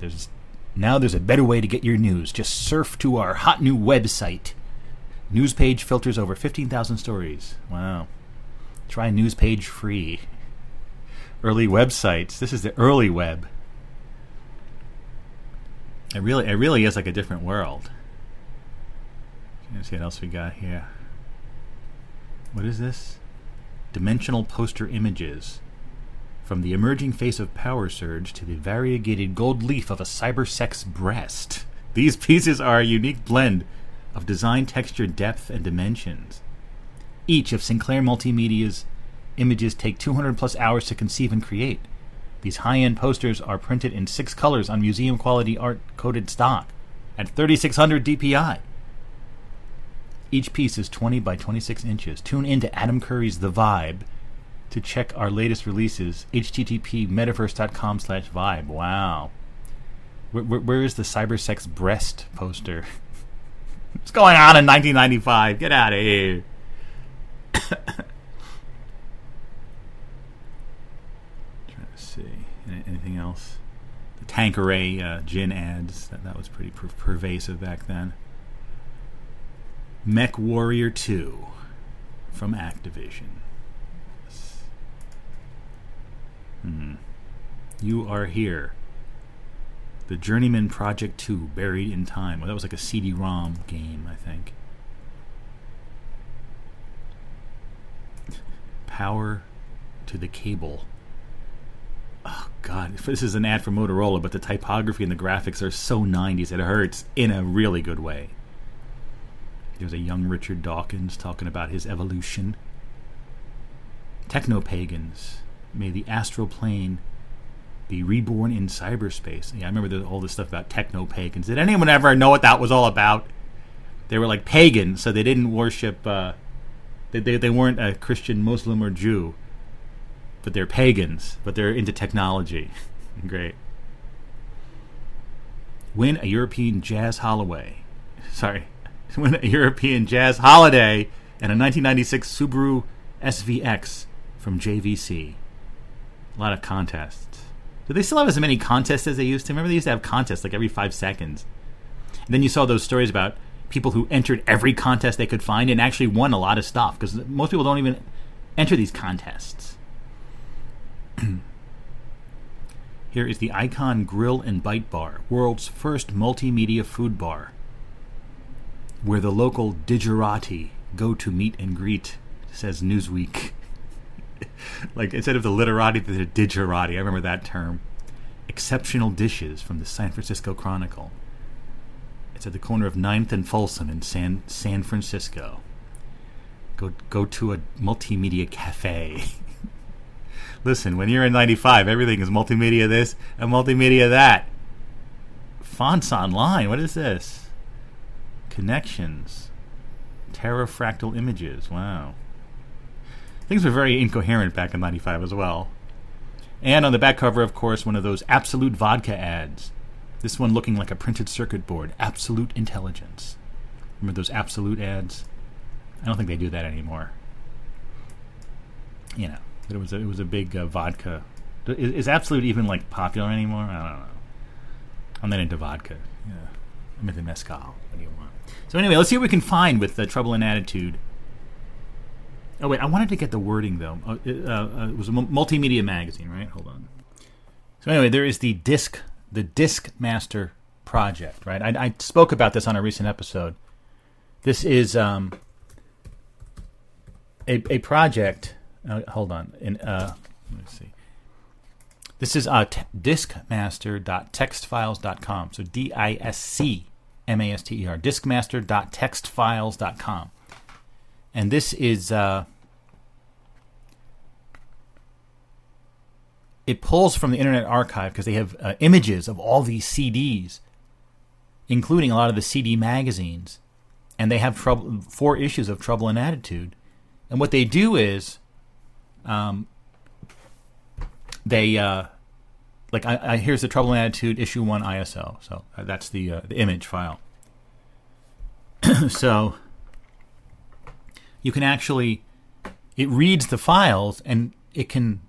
There's now there's a better way to get your news. Just surf to our hot new website. Newspage filters over 15,000 stories. Wow. Try Newspage free. Early websites. This is the early web. It really it really is like a different world. Let's see what else we got here. What is this? Dimensional poster images. From the emerging face of Power Surge to the variegated gold leaf of a cybersex breast. These pieces are a unique blend of design, texture, depth, and dimensions. Each of Sinclair Multimedia's images take 200 plus hours to conceive and create. These high end posters are printed in six colors on museum quality art coated stock at 3600 DPI. Each piece is 20 by 26 inches. Tune in to Adam Curry's The Vibe to check our latest releases. http metaverse.com slash vibe. Wow. Where, where, where is the cybersex breast poster? What's going on in 1995? Get out of here. Trying to see Any- anything else. The Tanqueray uh, gin ads that that was pretty per- pervasive back then. Mech Warrior Two from Activision. Yes. Hmm. You are here. The Journeyman Project 2, Buried in Time. Well, that was like a CD-ROM game, I think. Power to the cable. Oh God, this is an ad for Motorola, but the typography and the graphics are so 90s it hurts in a really good way. There's a young Richard Dawkins talking about his evolution. Techno pagans. May the astral plane be reborn in cyberspace. Yeah, I remember the, all this stuff about techno pagans. Did anyone ever know what that was all about? They were like pagans, so they didn't worship. Uh, they, they they weren't a Christian, Muslim, or Jew, but they're pagans. But they're into technology. Great. Win a European jazz holiday. Sorry, win a European jazz holiday and a 1996 Subaru SVX from JVC. A lot of contests. Do they still have as many contests as they used to? Remember they used to have contests like every five seconds. And then you saw those stories about people who entered every contest they could find and actually won a lot of stuff because most people don't even enter these contests. Here is the Icon Grill and Byte Bar, world's first multimedia food bar, where the local digerati go to meet and greet, says Newsweek. like instead of the literati, the digerati. I remember that term. Exceptional dishes from the San Francisco Chronicle. It's at the corner of 9th and Folsom in San San Francisco. Go go to a multimedia cafe. Listen, when you're in 95, everything is multimedia this and multimedia that. Fonts online. What is this? Connections. Terrafractal images. Wow. Things were very incoherent back in 95 as well. And on the back cover, of course, one of those Absolut Vodka ads. This one looking like a printed circuit board. Absolut Intelligence. Remember those Absolut ads? I don't think they do that anymore. You know, but it was a, it was a big uh, vodka. Is, is Absolut even like popular anymore? I don't know. I'm not into vodka. Yeah, I'm into mezcal. What do you want? So anyway, let's see what we can find with the Trouble and Attitude. Oh wait, I wanted to get the wording though. Uh, it, uh, it was a multimedia magazine, right? Hold on. So anyway, there is the disc, the Disc Master project, right? I, I spoke about this on a recent episode. This is um, a a project. Uh, hold on, in uh, let me see. This is uh, t- discmaster.textfiles.com. So D I S C M A S T E R. Discmaster.textfiles.com and this is uh, it pulls from the Internet Archive because they have uh, images of all these CDs, including a lot of the CD magazines, and they have trouble four issues of Trouble and Attitude, and what they do is, um, they uh, like I, I here's the Trouble and Attitude issue one ISO, so uh, that's the uh, the image file. so you can actually it reads the files and it can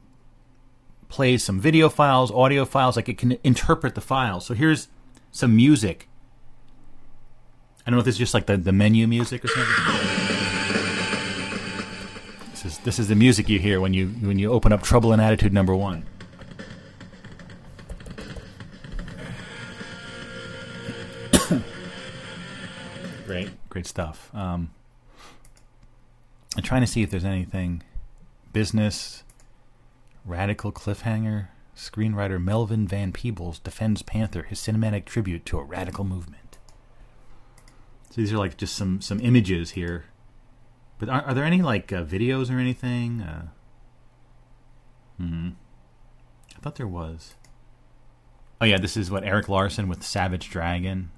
play some video files, audio files, like it can interpret the files. So here's some music. I don't know if this is just like the, the menu music or something. This is this is the music you hear when you when you open up Trouble and Attitude number one. great, great stuff. Um, I'm trying to see if there's anything business, radical cliffhanger. Screenwriter Melvin Van Peebles defends Panther, his cinematic tribute to a radical movement. So these are like just some some images here, but are, are there any like uh, videos or anything? Uh, hmm. I thought there was. Oh yeah, this is what Erik Larsen with Savage Dragon.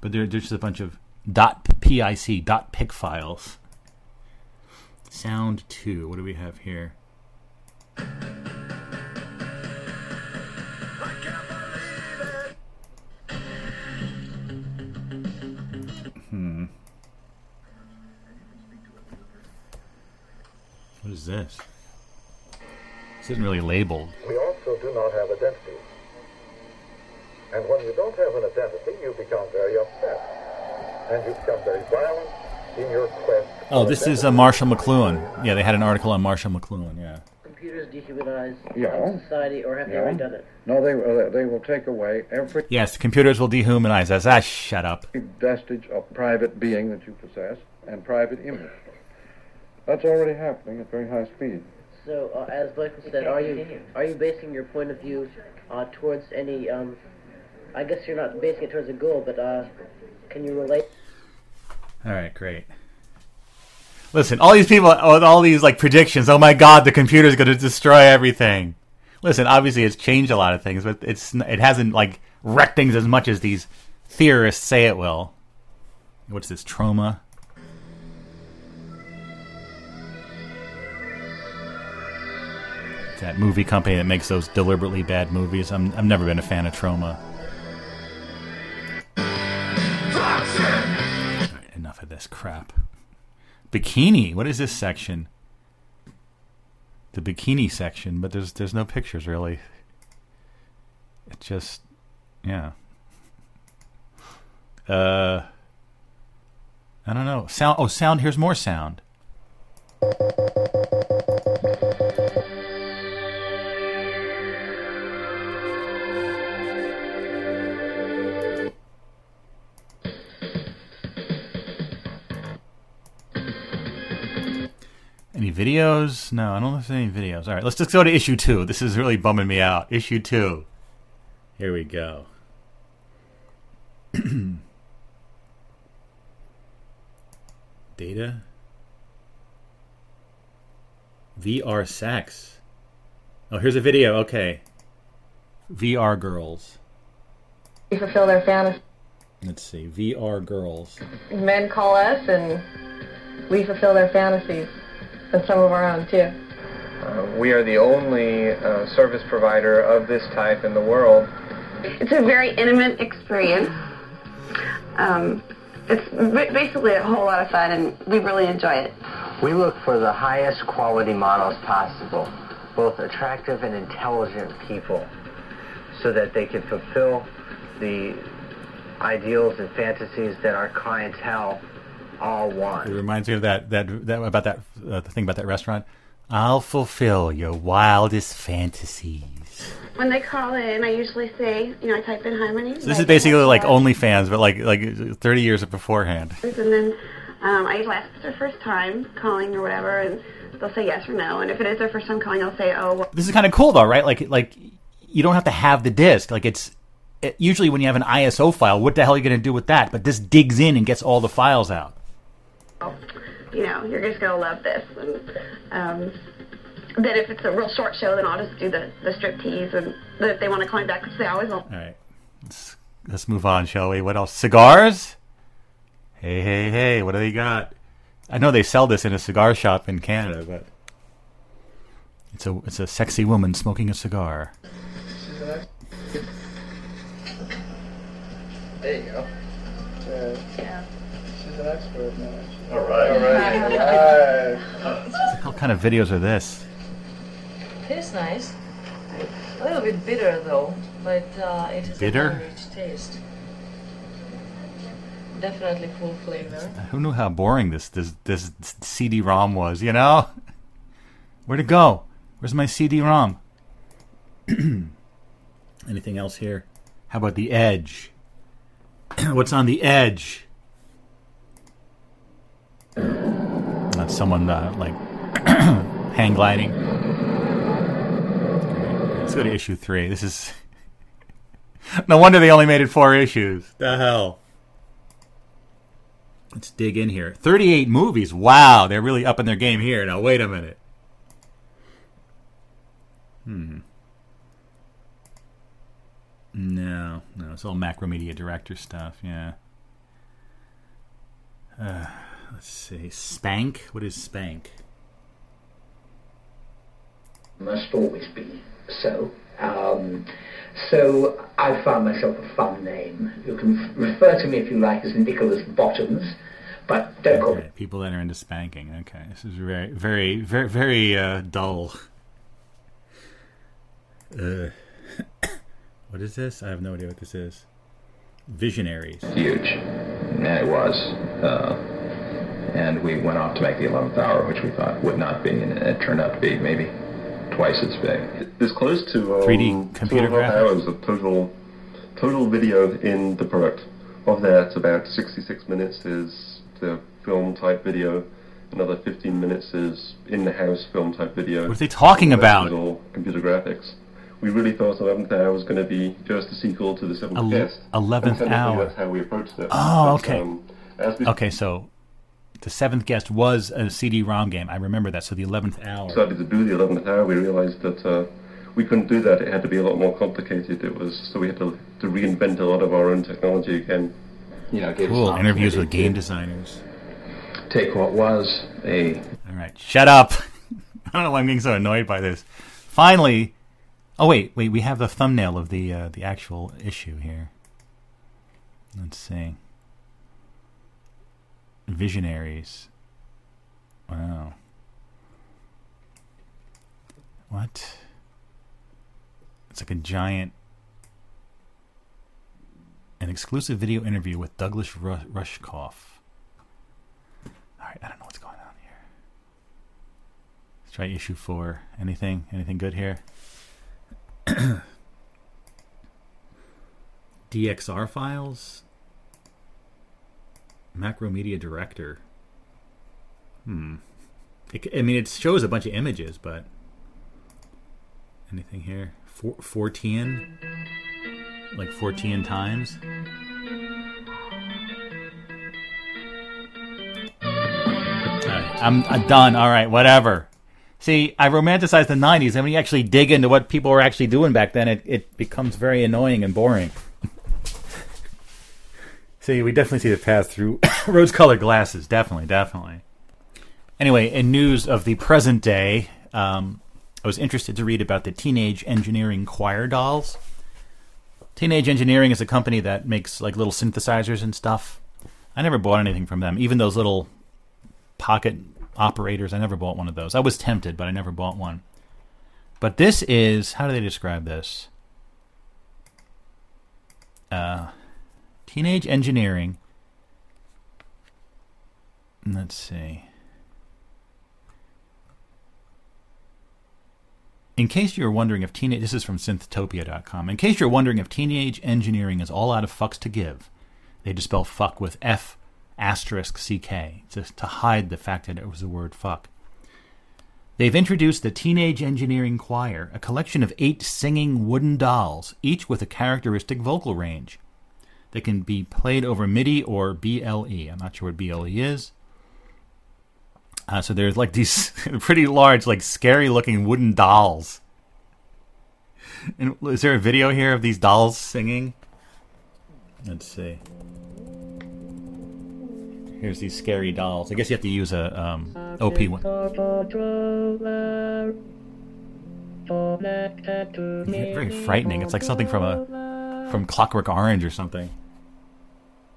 But there, there's just a bunch of dot pic dot pic files. Sound two. What do we have here? Hmm. is this? This isn't really labeled. We also do not have identities. And when you don't have an identity, you become very upset. And you become very violent. Oh, this is uh. Marshall McLuhan. Yeah, they had an article on Marshall McLuhan. Yeah. computers dehumanize Yeah. society, or have they Yeah. already done it? No, they, uh, they will take away every Yes, computers will dehumanize us. Ah, shut up. vestige of private being that you possess and private image. That's already happening at very high speed. So, uh, as Michael said, are you are you basing your point of view uh, towards any? Um, I guess you're not basing it towards a goal, but uh, can you relate? All right, great. Listen, all these people all these like predictions. Oh my God, the computer is going to destroy everything. Listen, obviously it's changed a lot of things, but it's it hasn't like wrecked things as much as these theorists say it will. What's this Troma? That movie company that makes those deliberately bad movies. I'm I've never been a fan of Troma. Crap. Bikini. What is this section? The bikini section, but there's there's no pictures really. It just yeah. Uh I don't know. Sound oh sound here's more sound. Any videos? No, I don't know if there's any videos. All right, let's just go to issue two. This is really bumming me out. Issue two. Here we go. Data. VR sex. Oh, here's a video. Okay. VR girls. We fulfill their fantasy. Let's see. VR girls. Men call us and we fulfill their fantasies and some of our own too. Uh, we are the only uh, service provider of this type in the world. It's a very intimate experience. Um, it's basically a whole lot of fun, and we really enjoy it. We look for the highest quality models possible, both attractive and intelligent people, so that they can fulfill the ideals and fantasies that our clientele all want. It reminds me of that that, that about that uh, the thing about that restaurant. I'll fulfill your wildest fantasies. When they call in, I usually say, you know, I type in hi, my name. So this is basically like OnlyFans, but like like thirty years beforehand. And then um, I usually ask if it's their first time calling or whatever, and they'll say yes or no. And if it is their first time calling, I'll say, oh, well, This is kind of cool though, right? Like like you don't have to have the disc. Like it's it, usually when you have an ISO file, what the hell are you going to do with that? But this digs in and gets all the files out. You know, you're just gonna love this. And um, then if it's a real short show, then I'll just do the the strip tease, and then if they want to call me back, which they always will. All right, let's let's move on, shall we? What else? Cigars? Hey hey hey! What do they got? I know they sell this in a cigar shop in Canada, but it's a it's a sexy woman smoking a cigar. There you go. Yeah. She's an expert now. All right. All right. All What kind of videos are this? Tastes nice. A little bit bitter though, but uh, it is Bitter? a rich taste. Definitely full flavor. Who knew how boring this this this CD-ROM was? You know, where'd it go? Where's my CD-ROM? Anything else here? How about the Edge? What's on the Edge? That's someone uh, like hang gliding. Let's go to issue three. This is no wonder they only made it four issues. The hell. Let's dig in here. 38 movies. Wow, they're really upping their game here. Now, wait a minute. Hmm. No, no, it's all Macromedia director stuff, yeah. Uh, let's see. Spank? What is Spank? must always be so. Um, so I found myself a fun name. You can refer to me if you like as Nicholas Bottoms, But don't call Okay, people that are into spanking. Okay, this is very, very, very, very uh, dull. Uh, what is this? I have no idea what this is. Visionaries. huge, and it was. Uh, and we went off to make the 11th hour, which we thought would not be, and it turned out to be maybe twice as big. It's close to um, 3D computer two and a half hours of total total video in the product. Of that, about 66 minutes is the film type video. Another 15 minutes is in the house film type video. What are they talking The about? is all computer graphics. We really thought 11th Hour was going to be just a sequel to the Seventh Ele- Guest. 11th Hour. That's how we approached it. Oh, But, okay. um, as we Okay, so the seventh guest was a CD-ROM game. I remember that. So the eleventh hour. decided to do the 11th hour, we realized that uh, we couldn't do that. It had to be a lot more complicated. It was so we had to, to reinvent a lot of our own technology again. You know, it gave us Cool interviews with game designers. Take what was a All right, shut up. I don't know why I'm getting so annoyed by this. Finally, oh wait, wait, we have the thumbnail of the uh, the actual issue here. Let's see. Visionaries. Wow. What? It's like a giant. An exclusive video interview with Douglas Ru- Rushkoff. All right, I don't know what's going on here. Let's try issue four. Anything? Anything good here? DXR files. Macromedia Director. Hmm. It, I mean, it shows a bunch of images, but anything here? Four, 14? Like 14 times? I'm, I'm done. All right, whatever. See, I romanticize the 90s, and when you actually dig into what people were actually doing back then, it, it becomes very annoying and boring. See, we definitely see the path through rose colored glasses. Definitely, definitely. Anyway, in news of the present day, um, I was interested to read about the Teenage Engineering Choir dolls. Teenage Engineering is a company that makes like little synthesizers and stuff. I never bought anything from them. Even those little pocket operators, I never bought one of those. I was tempted, but I never bought one. But this is how do they describe this? Uh, teenage engineering. Let's see. In case you're wondering if teenage this is from synthtopia.com. In case you're wondering if teenage engineering is all out of fucks to give, they just spell fuck with F asterisk CK to, to hide the fact that it was the word fuck. They've introduced the Teenage Engineering Choir, a collection of eight singing wooden dolls, each with a characteristic vocal range. They can be played over MIDI or BLE. I'm not sure what BLE is. Uh, so there's like these pretty large, like scary looking wooden dolls. And is there a video here of these dolls singing? Let's see. Here's these scary dolls. I guess you have to use a um, OP one. Very frightening. It's like something from a from Clockwork Orange or something.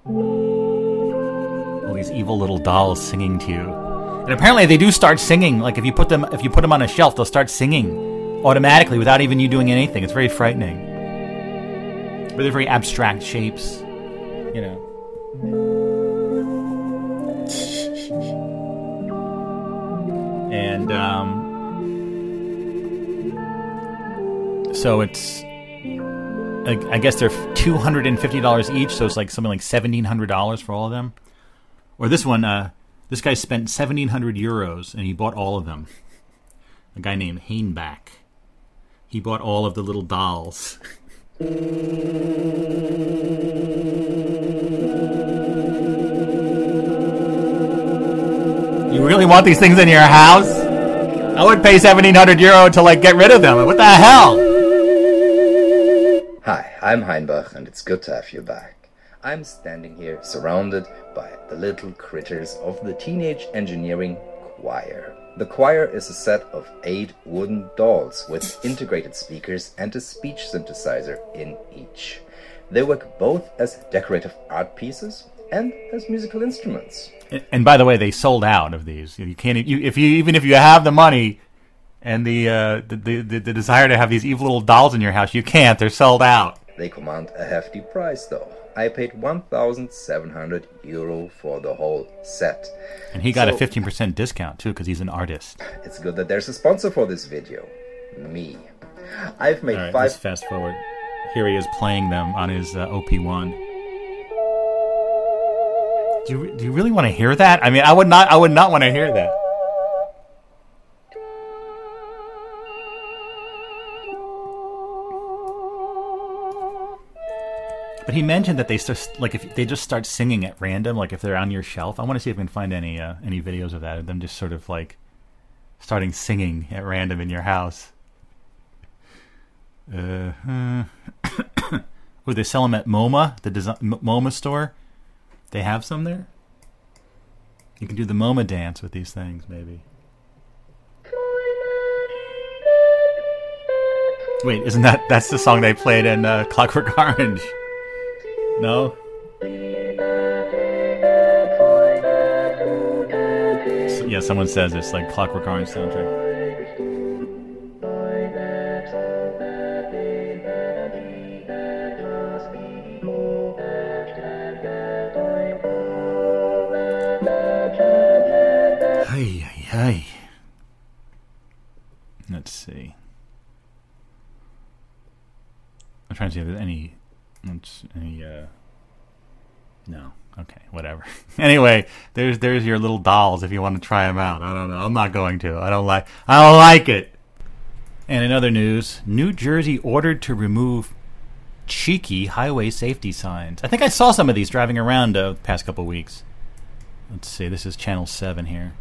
All these evil little dolls singing to you. And apparently they do start singing. Like if you put them if you put them on a shelf, they'll start singing automatically without even you doing anything. It's very frightening. But they're very abstract shapes, you know. And um so it's I guess they're two hundred and fifty dollars each, so it's like something like seventeen hundred dollars for all of them. Or this one, uh, this guy spent seventeen hundred euros and he bought all of them. A guy named Heinbach. He bought all of the little dolls. You really want these things in your house? I would pay seventeen hundred euro to like get rid of them. What the hell? Hi, I'm Heinbach, and it's good to have you back. I'm standing here surrounded by the little critters of the Teenage Engineering Choir. The choir is a set of eight wooden dolls with integrated speakers and a speech synthesizer in each. They work both as decorative art pieces and as musical instruments. And- by the way, they sold out of these. You can't you, if you even if you have the money and the, uh, the, the the desire to have these evil little dolls in your house, you can't. They're sold out. They command a hefty price though. I paid 1,700 euro for the whole set. And he got a fifteen percent discount too because he's an artist. It's good that there's a sponsor for this video. Me. I've made right, five. let's fast forward. Here he is playing them on his uh, OP1. Do you, do you really want to hear that? I mean, I would not. I would not want to hear that. But he mentioned that they just like if they just start singing at random, like if they're on your shelf. I want to see if we can find any uh, any videos of that of them just sort of like starting singing at random in your house. Uh, uh, they sell them at MoMA, the design, MoMA store. They have some there. You can do the MoMA dance with these things, maybe. Wait, isn't that that's the song they played in uh, Clockwork Orange? No. S- yeah, someone says it's like Clockwork Orange soundtrack. Hey, hey, hey. Let's see. I'm trying to see if there's any, let's- any, uh, no. Okay, whatever. anyway, there's there's your little dolls if you want to try them out. I don't know. I'm not going to. I don't like. I don't like it. And in other news, New Jersey ordered to remove cheeky highway safety signs. I think I saw some of these driving around uh, the past couple weeks. Let's see. This is Channel Seven here.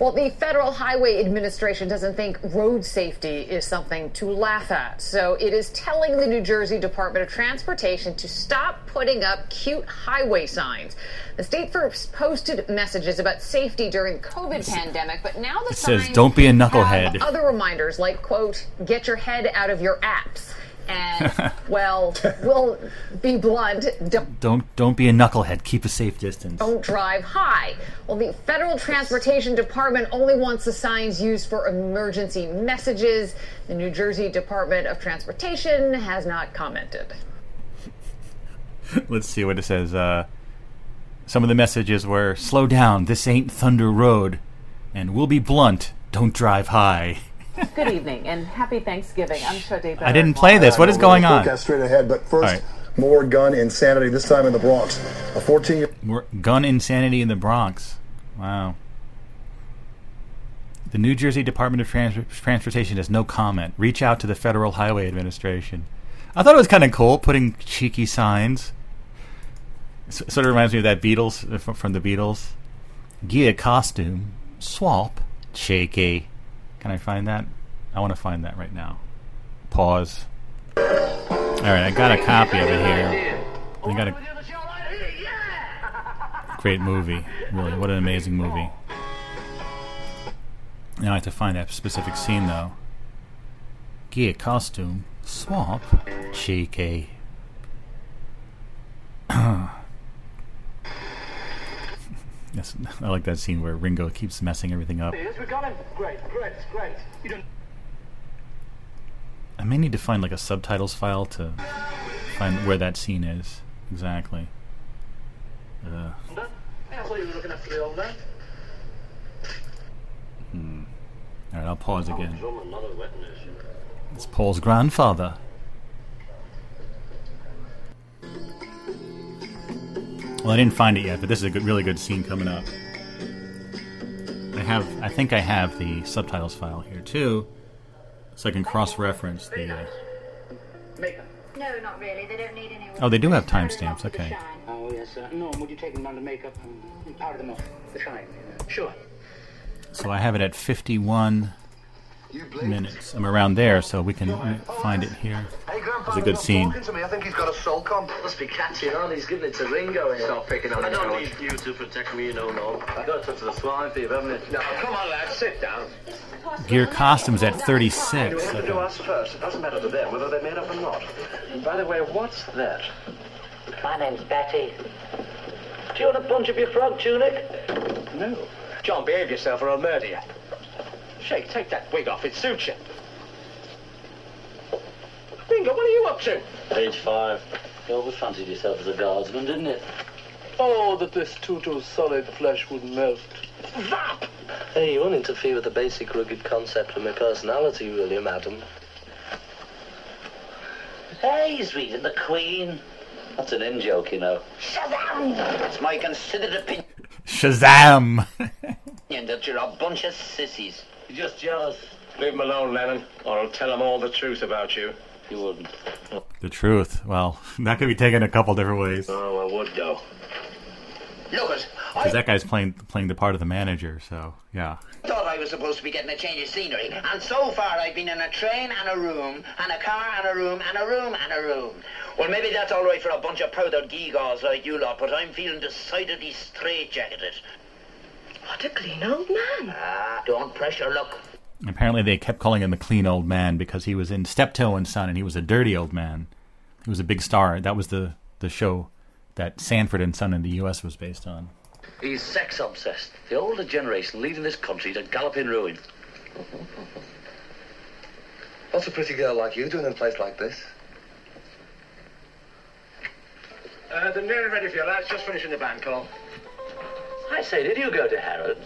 Well, the Federal Highway Administration doesn't think road safety is something to laugh at. So it is telling the New Jersey Department of Transportation to stop putting up cute highway signs. The state first posted messages about safety during the COVID pandemic, but now the It says, "Don't be a knucklehead." other reminders like, quote, get your head out of your apps. And, well, we'll be blunt, don't Don't don't be a knucklehead. Keep a safe distance. don't drive high. Well, the Federal Transportation Department only wants the signs used for emergency messages. The New Jersey Department of Transportation has not commented. Let's see what it says. Uh, some of the messages were "Slow down. This ain't Thunder Road," and "We'll be blunt. Don't drive high." Good evening and happy Thanksgiving. I'm Sade I didn't play this. What is going on? Forecast straight ahead, but first, All right. more gun insanity. This time in the Bronx. A 14 year More gun insanity in the Bronx. Wow. The New Jersey Department of Trans- Transportation has no comment. Reach out to the Federal Highway Administration. I thought it was kind of cool putting cheeky signs. S- sort of reminds me of that Beatles uh, from the Beatles. Gear costume, swap, cheeky. Can I find that? I want to find that right now. Pause. All right, I got a copy of it here. I got a great movie. Really, what an amazing movie. Now I have to find that specific scene though. Gear costume, swap, cheeky. yes, I like that scene where Ringo keeps messing everything up. Yes, we got him. Great, great, great. You don't. I may need to find like a subtitles file to find where that scene is exactly. Uh, I thought you were looking after the old man. hmm. All right, I'll pause again. Drum another wetness. It's Paul's grandfather. Well, I didn't find it yet, but this is a good, really good scene coming up. I have, I think I have the subtitles file here too, so I can cross-reference the. Uh, Makeup. No, not really. They don't need any. oh, they do have timestamps. Okay. Oh, yes, sir. Norm, would you take them under makeup and powder them off? The shine. Sure. So I have it at 51 minutes. I'm around there, so we can uh, find it here. It's a good scene. to me. I think he's got a soul comp. Must be catching on. He's giving it to Ringo. Here. Stop picking on I don't need you to protect me, you know, no. I got a touch the swine fever, haven't it? No, come on, lad. Sit down. Gear costumes at 36. we have to do us first? It doesn't matter to them whether they're made up or not. By the way, what's that? My name's Betty. Do you want to punch up your frog tunic? No. John, behave yourself or I'll murder you. Shay, take that wig off. It suits you. Bingo, what are you up to? Page five. You always fancied yourself as a guardsman, didn't you? Oh, that this Tutu's solid flesh would melt. Vap! Hey, you won't interfere with the basic rugged concept of my personality, will you, madam? Hey, he's reading the Queen. That's an in joke, you know. Shazam! It's my considered opinion Shazam! And that you're a bunch of sissies. You're just jealous. Leave him alone, Lennon, or I'll tell him all the truth about you. You wouldn't. the truth. Well, that could be taken a couple different ways. Oh, I would, though. Look it, Because that guy's playing playing the part of the manager. So yeah. I thought I was supposed to be getting a change of scenery, and so far I've been in a train and a room, and a car and a room, and a room and a room. Well, maybe that's all right for a bunch of powdered geegaws like you lot, but I'm feeling decidedly straitjacketed. What a clean old man. Ah, don't pressure luck. Apparently, they kept calling him the clean old man because he was in Steptoe and Son, and he was a dirty old man. He was a big star. That was the the show that Sanford and Son in the U.S. was based on. He's sex obsessed. The older generation leading this country to galloping ruin. What's a pretty girl like you doing in a place like this? Uh, they're nearly ready for you, lads. Just finishing the band call. I say, did you go to Harrods?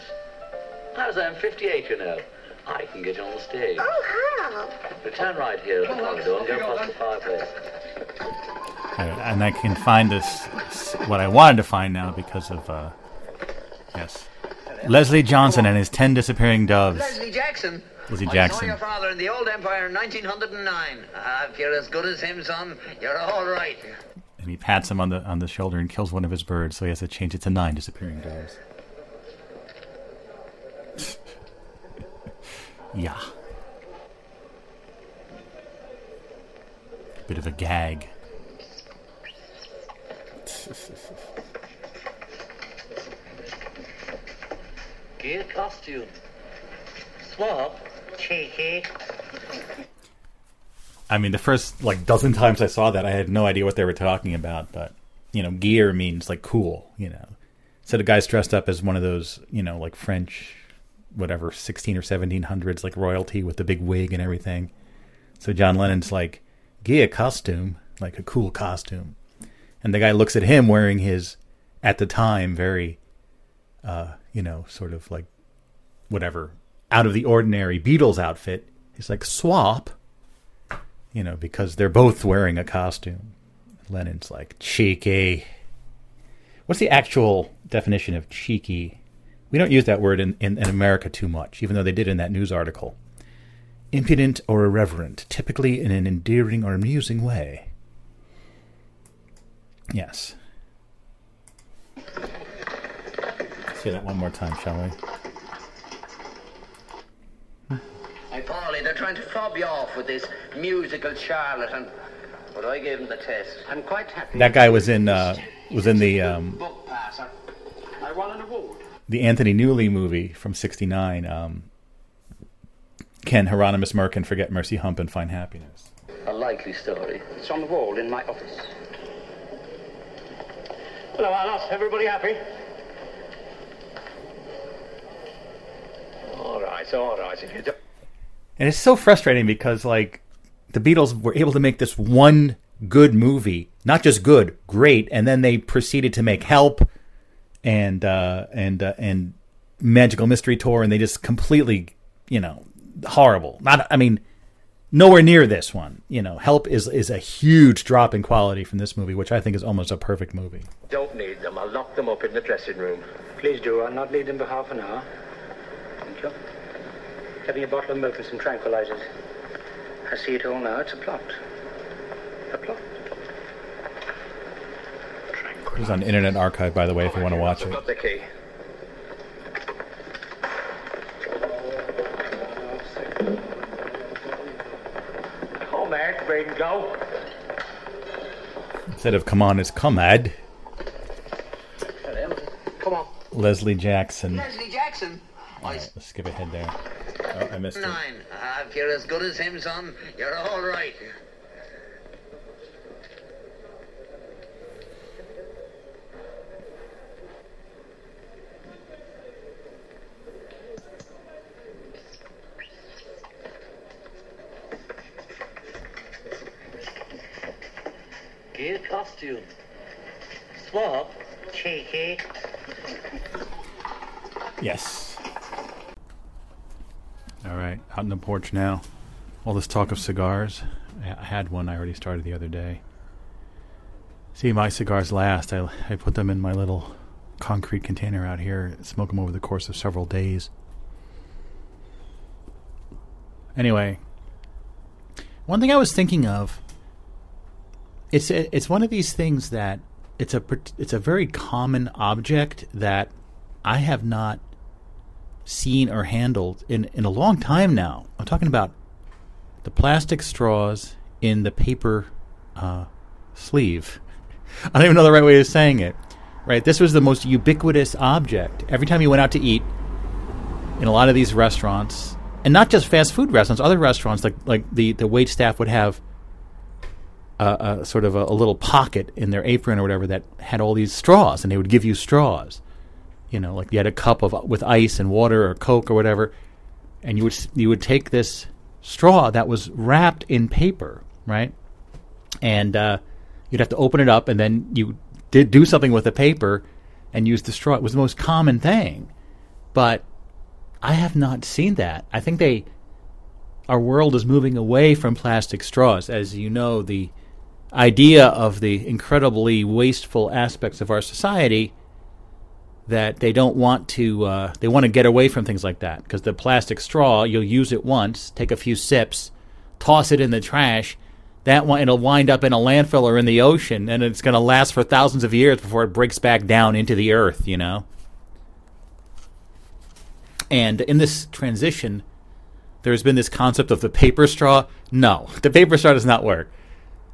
I was there in 58, you know. I can get you on the stage. Oh, We turn right here at the corridor and go past the fireplace. And, and I can find this what I wanted to find now because of uh, yes, Leslie Johnson and his ten disappearing doves. Leslie Jackson. Leslie I saw your father in the old Empire in 1909. Ah, if you're as good as him, son, you're all right. And he pats him on the on the shoulder and kills one of his birds, so he has to change it to nine disappearing doves. yeah. Bit of a gag. Gear costume. Swap. Cheeky. I mean, the first like dozen times I saw that, I had no idea what they were talking about. But you know, gear means like cool. You know, so the guy's dressed up as one of those, you know, like French, whatever, sixteen or seventeen hundreds, like royalty with the big wig and everything. So John Lennon's like, gear costume, like a cool costume, and the guy looks at him wearing his, at the time, very, uh, you know, sort of like, whatever, out of the ordinary Beatles outfit. He's like, swap you know, because they're both wearing a costume. Lennon's like, cheeky. What's the actual definition of cheeky? We don't use that word in, in, in America too much, even though they did in that news article. Impudent or irreverent, typically in an endearing or amusing way. Yes. See that one more time, shall we? Hey, Paulie, they're trying to fob you off with this musical charlatan. But I gave him the test. I'm quite happy. That guy was in uh, was in the um, Book passer. I won an award. the Anthony Newley movie from '69. Um, Can Hieronymus Merkin forget Mercy Humppe and find happiness? A likely story. It's on the wall in my office. Hello, Alice. Everybody happy? All right, all right. If you don't... And it's so frustrating because like the Beatles were able to make this one good movie, not just good, great, and then they proceeded to make Help and uh, and uh, and Magical Mystery Tour, and they just completely, you know, horrible. Not, I mean, nowhere near this one. You know, Help is is a huge drop in quality from this movie, which I think is almost a perfect movie. Don't need them. I'll lock them up in the dressing room. Please do. I'll not leave them for half an hour. Thank you. Having a bottle of milk and some tranquilizers. I see it all now. It's a plot. A plot. It was on Internet Archive, by the way, if you want to watch it. Got the key. Oh, man. Ready to go? Instead of "Come on," it's "Comad." Come on. Leslie Jackson. Leslie Jackson. All right, let's skip ahead there. Oh, I missed Nine. it. Uh, if you're as good as him, son, you're all right. Gear costume. Swap. Cheeky. Yes. All right, out on the porch now. All this talk of cigars. I had one I already started the other day. See, my cigars last. I, I put them in my little concrete container out here, smoke them over the course of several days. Anyway, one thing I was thinking of it's it's one of these things that it's a it's a very common object that I have not seen or handled in in a long time now. I'm talking about the plastic straws in the paper uh, sleeve. I don't even know the right way of saying it. Right, this was the most ubiquitous object. Every time you went out to eat in a lot of these restaurants, and not just fast food restaurants, other restaurants like like the the wait staff would have a, a sort of a, a little pocket in their apron or whatever that had all these straws, and they would give you straws. You know, like you had a cup of with ice and water or Coke or whatever, and you would you would take this straw that was wrapped in paper, right? And uh, you'd have to open it up, and then you did do something with the paper and use the straw. It was the most common thing, but I have not seen that. I think they our world is moving away from plastic straws. As you know, the idea of the incredibly wasteful aspects of our society that they don't want to uh, they want to get away from things like that. Because the plastic straw you'll use it once take a few sips toss it in the trash. That one it'll wind up in a landfill or in the ocean and it's going to last for thousands of years before it breaks back down into the earth you know? And in this transition there's been this concept of the paper straw. No the paper straw does not work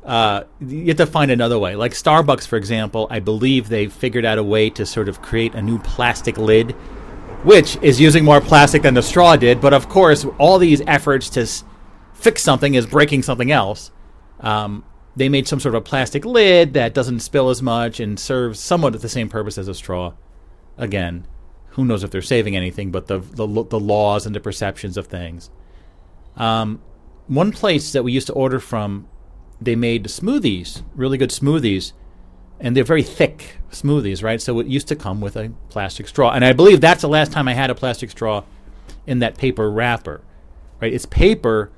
uh, you have to find another way. Like Starbucks, for example, I believe they figured out a way to sort of create a new plastic lid, which is using more plastic than the straw did. But of course, all these efforts to s- fix something is breaking something else. Um, they made some sort of a plastic lid that doesn't spill as much and serves somewhat the same purpose as a straw. Again, who knows if they're saving anything, but the the, the laws and the perceptions of things. Um, one place that we used to order from they made smoothies, really good smoothies, and they're very thick smoothies, right? So it used to come with a plastic straw, and I believe that's the last time I had a plastic straw in that paper wrapper, right? It's paper,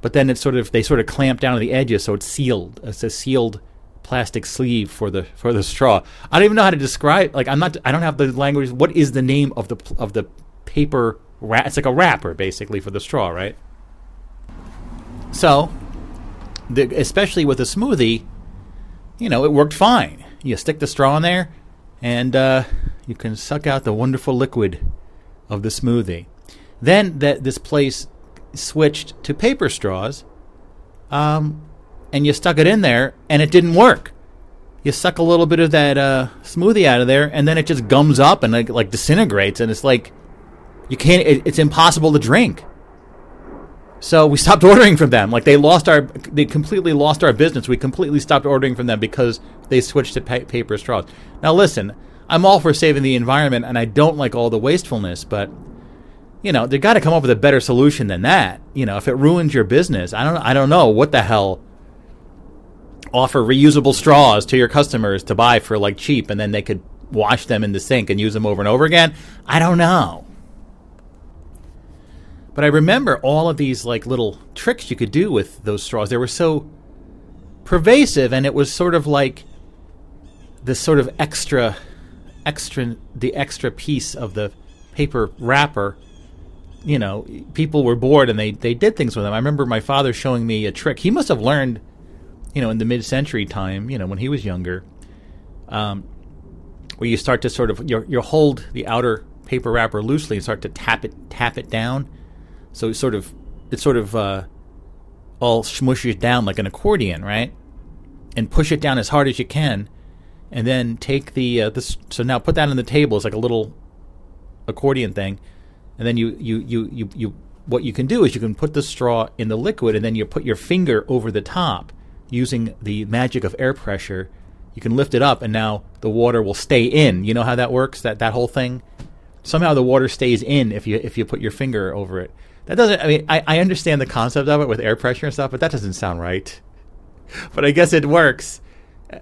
but then it's sort of they sort of clamp down on the edges, so it's sealed. It's a sealed plastic sleeve for the for the straw. I don't even know how to describe. Like I'm not. I don't have the language. What is the name of the of the paper? Wrap? It's like a wrapper, basically, for the straw, right? So the, especially with a smoothie, you know, it worked fine. You stick the straw in there, and uh, you can suck out the wonderful liquid of the smoothie. Then that this place switched to paper straws, um, and you stuck it in there, and it didn't work. You suck a little bit of that uh, smoothie out of there, and then it just gums up and like, like disintegrates, and it's like you can't. It, it's impossible to drink. So we stopped ordering from them. Like they lost our, they completely lost our business. We completely stopped ordering from them because they switched to pa- paper straws. Now listen, I'm all for saving the environment, and I don't like all the wastefulness, but you know they got to come up with a better solution than that. You know, if it ruins your business, I don't, I don't know what the hell. Offer reusable straws to your customers to buy for like cheap, and then they could wash them in the sink and use them over and over again. I don't know. But I remember all of these like little tricks you could do with those straws. They were so pervasive, and it was sort of like this sort of extra, extra, the extra piece of the paper wrapper. You know, people were bored and they they did things with them. I remember my father showing me a trick. He must have learned, you know, in the mid-century time, you know, when he was younger, um, where you start to sort of you you hold the outer paper wrapper loosely and start to tap it tap it down so it sort of it sort of uh, all smushes down like an accordion, right? And push it down as hard as you can, and then take the uh, this. So now put that on the table. It's like a little accordion thing, and then you you you you you. What you can do is you can put the straw in the liquid, and then you put your finger over the top using the magic of air pressure. You can lift it up, and now the water will stay in. You know how that works? That that whole thing. Somehow the water stays in if you if you put your finger over it. That doesn't. I mean, I, I understand the concept of it with air pressure and stuff, but that doesn't sound right. But I guess it works.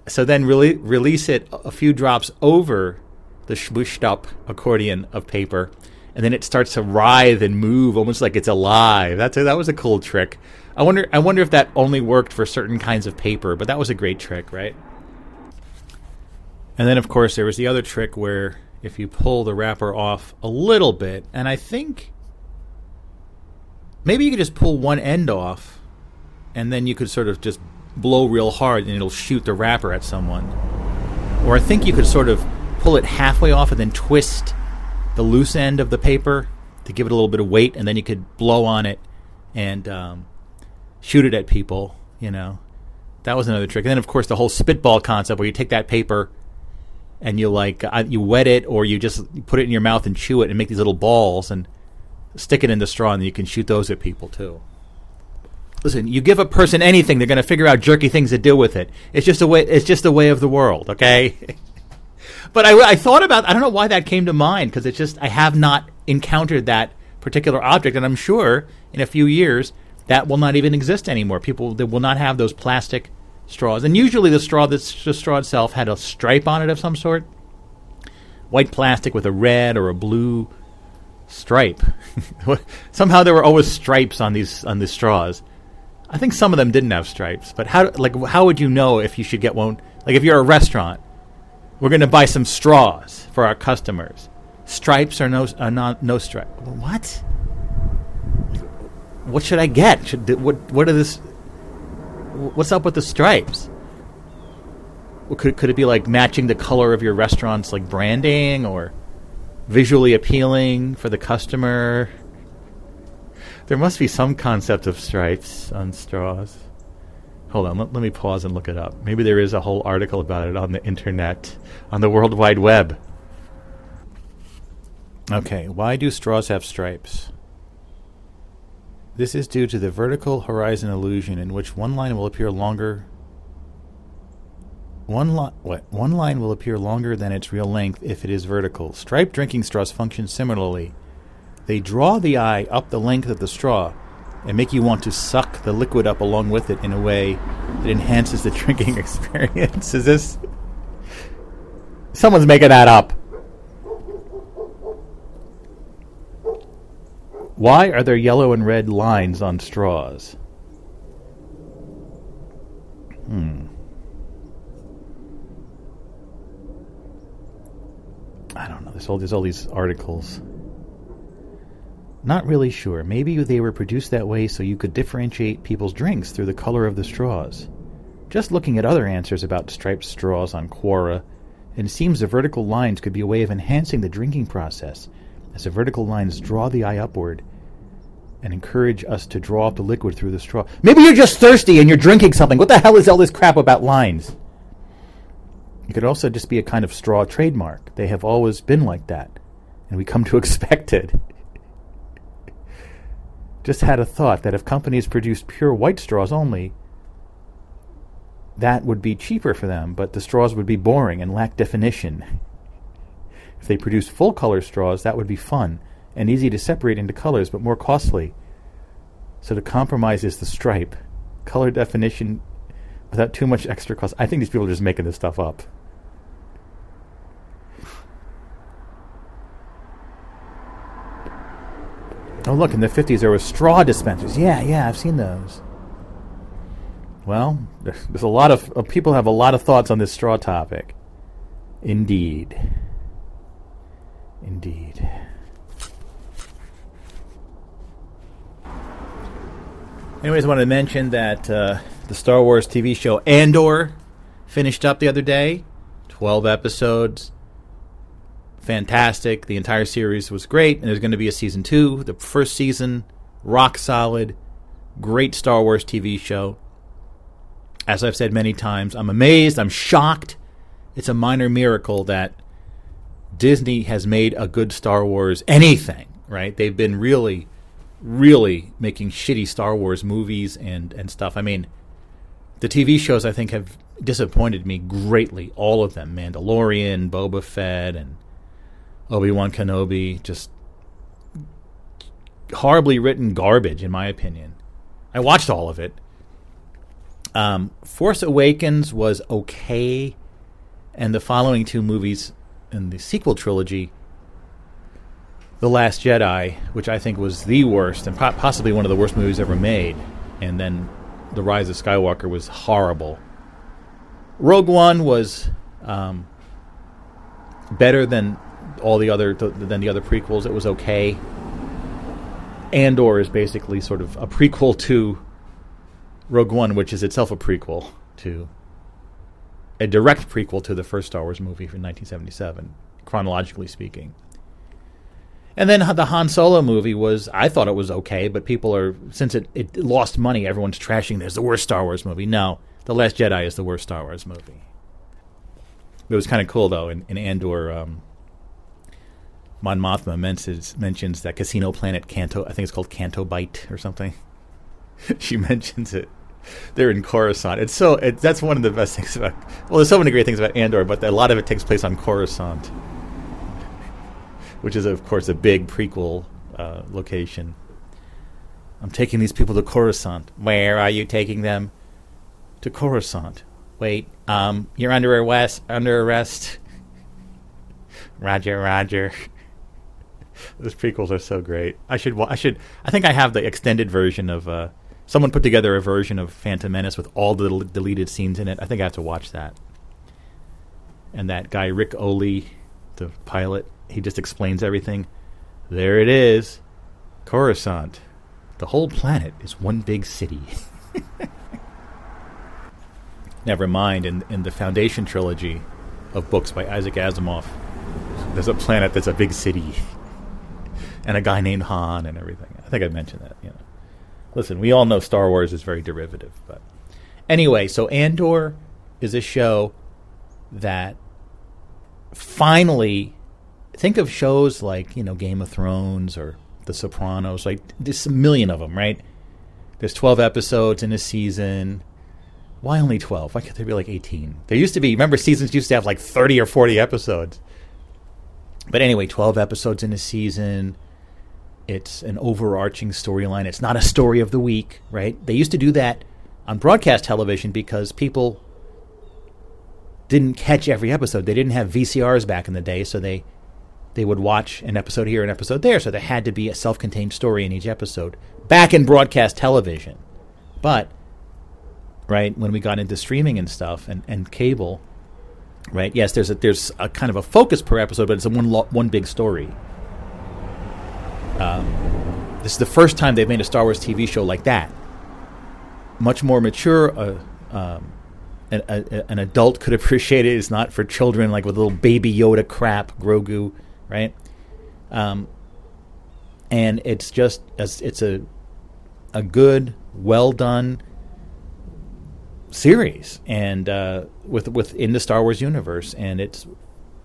So then really release it a few drops over the smooshed up accordion of paper, and then it starts to writhe and move almost like it's alive. That's a, that was a cool trick. I wonder I wonder if that only worked for certain kinds of paper, but that was a great trick, right? And then of course there was the other trick where if you pull the wrapper off a little bit, and I think maybe you could just pull one end off and then you could sort of just blow real hard and it'll shoot the wrapper at someone. Or I think you could sort of pull it halfway off and then twist the loose end of the paper to give it a little bit of weight, and then you could blow on it and um, shoot it at people. You know, that was another trick. And then, of course, the whole spitball concept, where you take that paper and you like uh, you wet it, or you just put it in your mouth and chew it, and make these little balls and stick it in the straw, and you can shoot those at people too. Listen, you give a person anything, they're going to figure out jerky things to do with it. It's just a way. It's just a way of the world. Okay. but I, I thought about. I don't know why that came to mind because it's just I have not encountered that particular object, and I'm sure in a few years that will not even exist anymore. People they will not have those plastic straws, and usually the straw, the straw itself, had a stripe on it of some sort, white plastic with a red or a blue stripe. Somehow there were always stripes on these on these straws. I think some of them didn't have stripes, but how like how would you know if you should get one? Like if you're a restaurant, we're going to buy some straws for our customers. Stripes or no uh, not no stripe. What? What should I get? Should what what are this? What's up with the stripes? Could could it be like matching the color of your restaurant's like branding or visually appealing for the customer? There must be some concept of stripes on straws. Hold on, let, let, me pause and look it up. Maybe there is a whole article about it on the internet, on the World Wide Web. Okay, why do straws have stripes? This is due to the vertical horizon illusion, in which one line will appear longer. One, li- what? one line will appear longer than its real length if it is vertical. Striped drinking straws function similarly. They draw the eye up the length of the straw and make you want to suck the liquid up along with it in a way that enhances the drinking experience. Is this. Someone's making that up. Why are there yellow and red lines on straws? Hmm. I don't know. There's all, there's all these articles. Not really sure. Maybe they were produced that way so you could differentiate people's drinks through the color of the straws. Just looking at other answers about striped straws on Quora, it seems the vertical lines could be a way of enhancing the drinking process, as the vertical lines draw the eye upward and encourage us to draw up the liquid through the straw. Maybe you're just thirsty and you're drinking something. What the hell is all this crap about lines? It could also just be a kind of straw trademark. They have always been like that, and we come to expect it. Just had a thought that if companies produced pure white straws only, that would be cheaper for them, but the straws would be boring and lack definition. If they produced full color straws, that would be fun and easy to separate into colors, but more costly. So the compromise is the stripe. Color definition without too much extra cost. I think these people are just making this stuff up. Oh, look, in the 50s there were straw dispensers. Yeah, yeah, I've seen those. Well, there's a lot of uh, people have a lot of thoughts on this straw topic. Indeed. Indeed. Anyways, I wanted to mention that uh, the Star Wars TV show Andor finished up the other day. 12 episodes fantastic. The entire series was great, and there's going to be a season two. The first season, rock solid, great Star Wars TV show. As I've said many times, I'm amazed, I'm shocked. It's a minor miracle that Disney has made a good Star Wars anything, right? They've been really, really making shitty Star Wars movies and, and stuff. I mean, the TV shows I think have disappointed me greatly. All of them Mandalorian, Boba Fett, and Obi Wan Kenobi, just horribly written garbage, in my opinion. I watched all of it. Um, Force Awakens was okay, and the following two movies in the sequel trilogy, The Last Jedi, which I think was the worst and po- possibly one of the worst movies ever made, and then The Rise of Skywalker was horrible. Rogue One was um, better than all the other th- than the other prequels. It was okay. Andor is basically sort of a prequel to Rogue One, which is itself a prequel to a direct prequel to the first Star Wars movie from 1977, chronologically speaking. And then the Han Solo movie was, I thought it was okay, but people are, since it, it lost money, everyone's trashing this, the worst Star Wars movie. No, The Last Jedi is the worst Star Wars movie. It was kind of cool, though, in, in Andor, um, Mon Mothma mentions, mentions that Casino Planet Canto, I think it's called Canto Bight or something. she mentions it. They're in Coruscant. It's so it, that's one of the best things about. Well, there's so many great things about Andor, but a lot of it takes place on Coruscant, which is of course a big prequel uh, location. I'm taking these people to Coruscant. Where are you taking them? To Coruscant. Wait, um, you're under arrest. Under arrest. Roger, Roger. Those prequels are so great. I should. I should. I think I have the extended version of. Uh, someone put together a version of Phantom Menace with all the del- deleted scenes in it. I think I have to watch that. And that guy Ric Olié, the pilot, he just explains everything. There it is, Coruscant. The whole planet is one big city. Never mind. In in the Foundation trilogy of books by Isaac Asimov, there's a planet that's a big city, and a guy named Han and everything. I think I mentioned that. You know, listen, we all know Star Wars is very derivative, but anyway, so Andor is a show that finally think of shows like you know Game of Thrones or The Sopranos. Like there's a million of them, right? There's 12 episodes in a season. Why only 12? Why can't there be like 18? There used to be. Remember, seasons used to have like 30 or 40 episodes. But anyway, 12 episodes in a season. It's an overarching storyline. It's not a story of the week, right? They used to do that on broadcast television because people didn't catch every episode. They didn't have VCRs back in the day, so they they would watch an episode here, an episode there. So there had to be a self-contained story in each episode back in broadcast television. But right when we got into streaming and stuff and, and cable, right? Yes, there's a there's a kind of a focus per episode, but it's a one lo- one big story. Um, this is the first time they've made a Star Wars TV show like that. Much more mature. Uh, um, an, a, an adult could appreciate it. It's not for children, like with little baby Yoda crap, Grogu, right? Um, and it's just it's, a a good, well done series, and uh, with within the Star Wars universe, and it's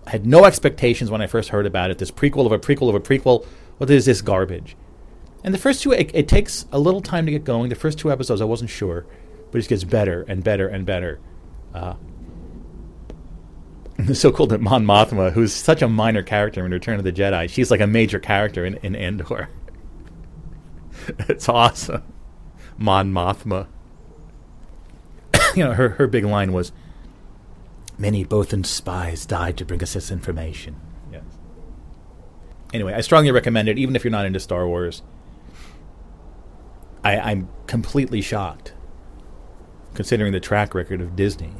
I had no expectations when I first heard about it. This prequel of a prequel of a prequel. What is this garbage? And the first two, it, it takes a little time to get going. The first two episodes, I wasn't sure, but it just gets better and better and better. Uh, it's so cool that Mon Mothma, who's such a minor character in Return of the Jedi, she's like a major character in, in Andor. it's awesome. Mon Mothma. you know, her, her big line was, Many Bothan spies died to bring us this information. Anyway, I strongly recommend it, even if you're not into Star Wars. I, I'm completely shocked, considering the track record of Disney.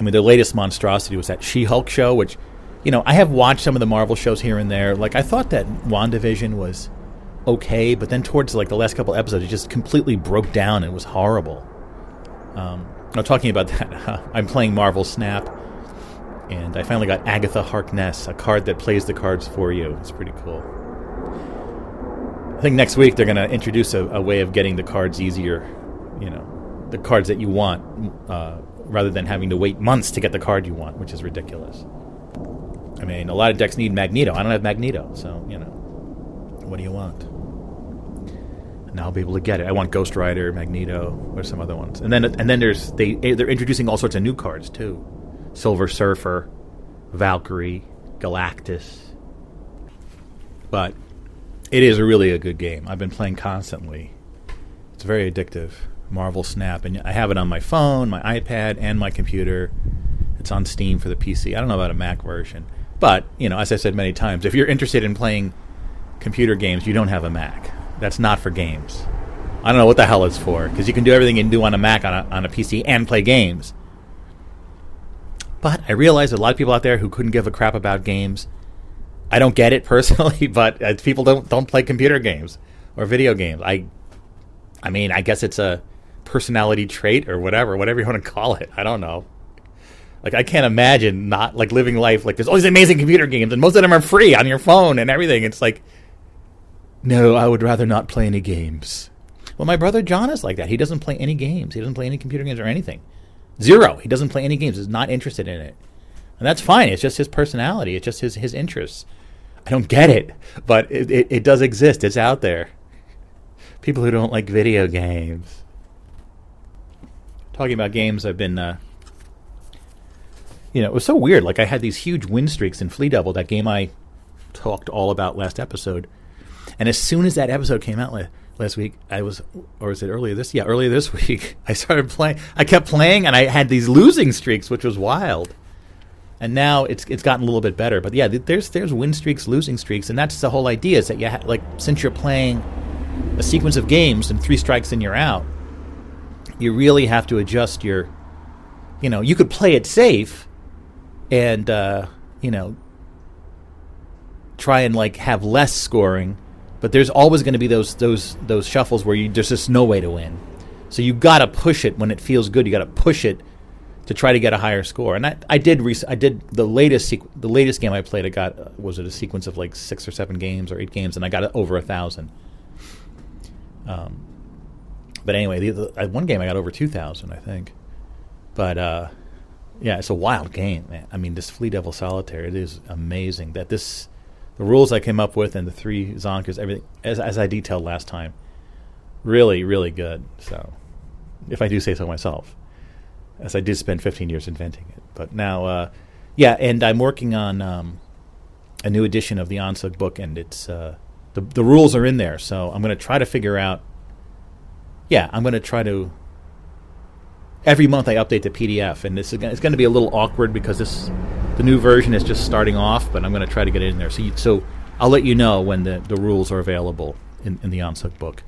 I mean, the latest monstrosity was that She-Hulk show, which, you know, I have watched some of the Marvel shows here and there. Like, I thought that WandaVision was okay, but then towards like the last couple episodes, it just completely broke down. and was horrible. Um, now, talking about that, I'm playing Marvel Snap, and I finally got Agatha Harkness, a card that plays the cards for you. It's pretty cool. I think next week they're going to introduce a, a, way of getting the cards easier. You know, the cards that you want, uh, rather than having to wait months to get the card you want, which is ridiculous. I mean, a lot of decks need Magneto. I don't have Magneto, so you know, what do you want? Now I'll be able to get it. I want Ghost Rider, Magneto, or some other ones. And then and then there's they they're introducing all sorts of new cards too. Silver Surfer, Valkyrie, Galactus. But it is really a good game. I've been playing constantly. It's very addictive. Marvel Snap, and I have it on my phone, my iPad, and my computer. It's on Steam for the PC. I don't know about a Mac version, but you know, as I said many times, if you're interested in playing computer games, you don't have a Mac. That's not for games. I don't know what the hell it's for because you can do everything you can do on a Mac on a, on a PC and play games. But I realize a lot of people out there who couldn't give a crap about games. I don't get it personally, but uh, people don't don't play computer games or video games. I, I mean, I guess it's a personality trait or whatever, whatever you want to call it. I don't know. Like I can't imagine not like living life like there's all these amazing computer games and most of them are free on your phone and everything. It's like, no, I would rather not play any games. Well, my brother John is like that. He doesn't play any games. He doesn't play any computer games or anything. Zero. He doesn't play any games. He's not interested in it. And that's fine. It's just his personality. It's just his, his interests. I don't get it, but it, it, it does exist. It's out there. People who don't like video games. Talking about games, I've been, uh, you know, it was so weird. Like, I had these huge win streaks in Flea Devil, that game I talked all about last episode. And as soon as that episode came out, last week. I was, or was it earlier this? Yeah, earlier this week. I started playing. I kept playing, and I had these losing streaks, which was wild. And now it's it's gotten a little bit better. But yeah, there's there's win streaks, losing streaks, and that's the whole idea. Is that you ha- like since you're playing a sequence of games and three strikes and you're out, you really have to adjust your. You know, you could play it safe, and uh, you know, try and like have less scoring but there's always going to be those those those shuffles where you, there's just no way to win. So you got to push it when it feels good. You got to push it to try to get a higher score. And I, I did rec- I did the latest sequ- the latest game I played. I got uh, was it a sequence of like six or seven games or eight games, and I got over a thousand. Um, but anyway, the, the, one game I got over two thousand, I think. But uh, yeah, it's a wild game, man. I mean, this Flea Devil Solitaire, it is amazing that this the rules I came up with and the three Zonkas, everything as as I detailed last time, really really good. So, if I do say so myself, as I did spend 15 years inventing it, but now, uh, yeah, and I'm working on um, a new edition of the Onsug book, and it's uh, the the rules are in there. So I'm going to try to figure out. Yeah, I'm going to try to every month I update the PDF, and this is it's going to be a little awkward because this the new version is just starting off, but I'm going to try to get it in there. So, you, so I'll let you know when the, the rules are available in, in the Onsug book.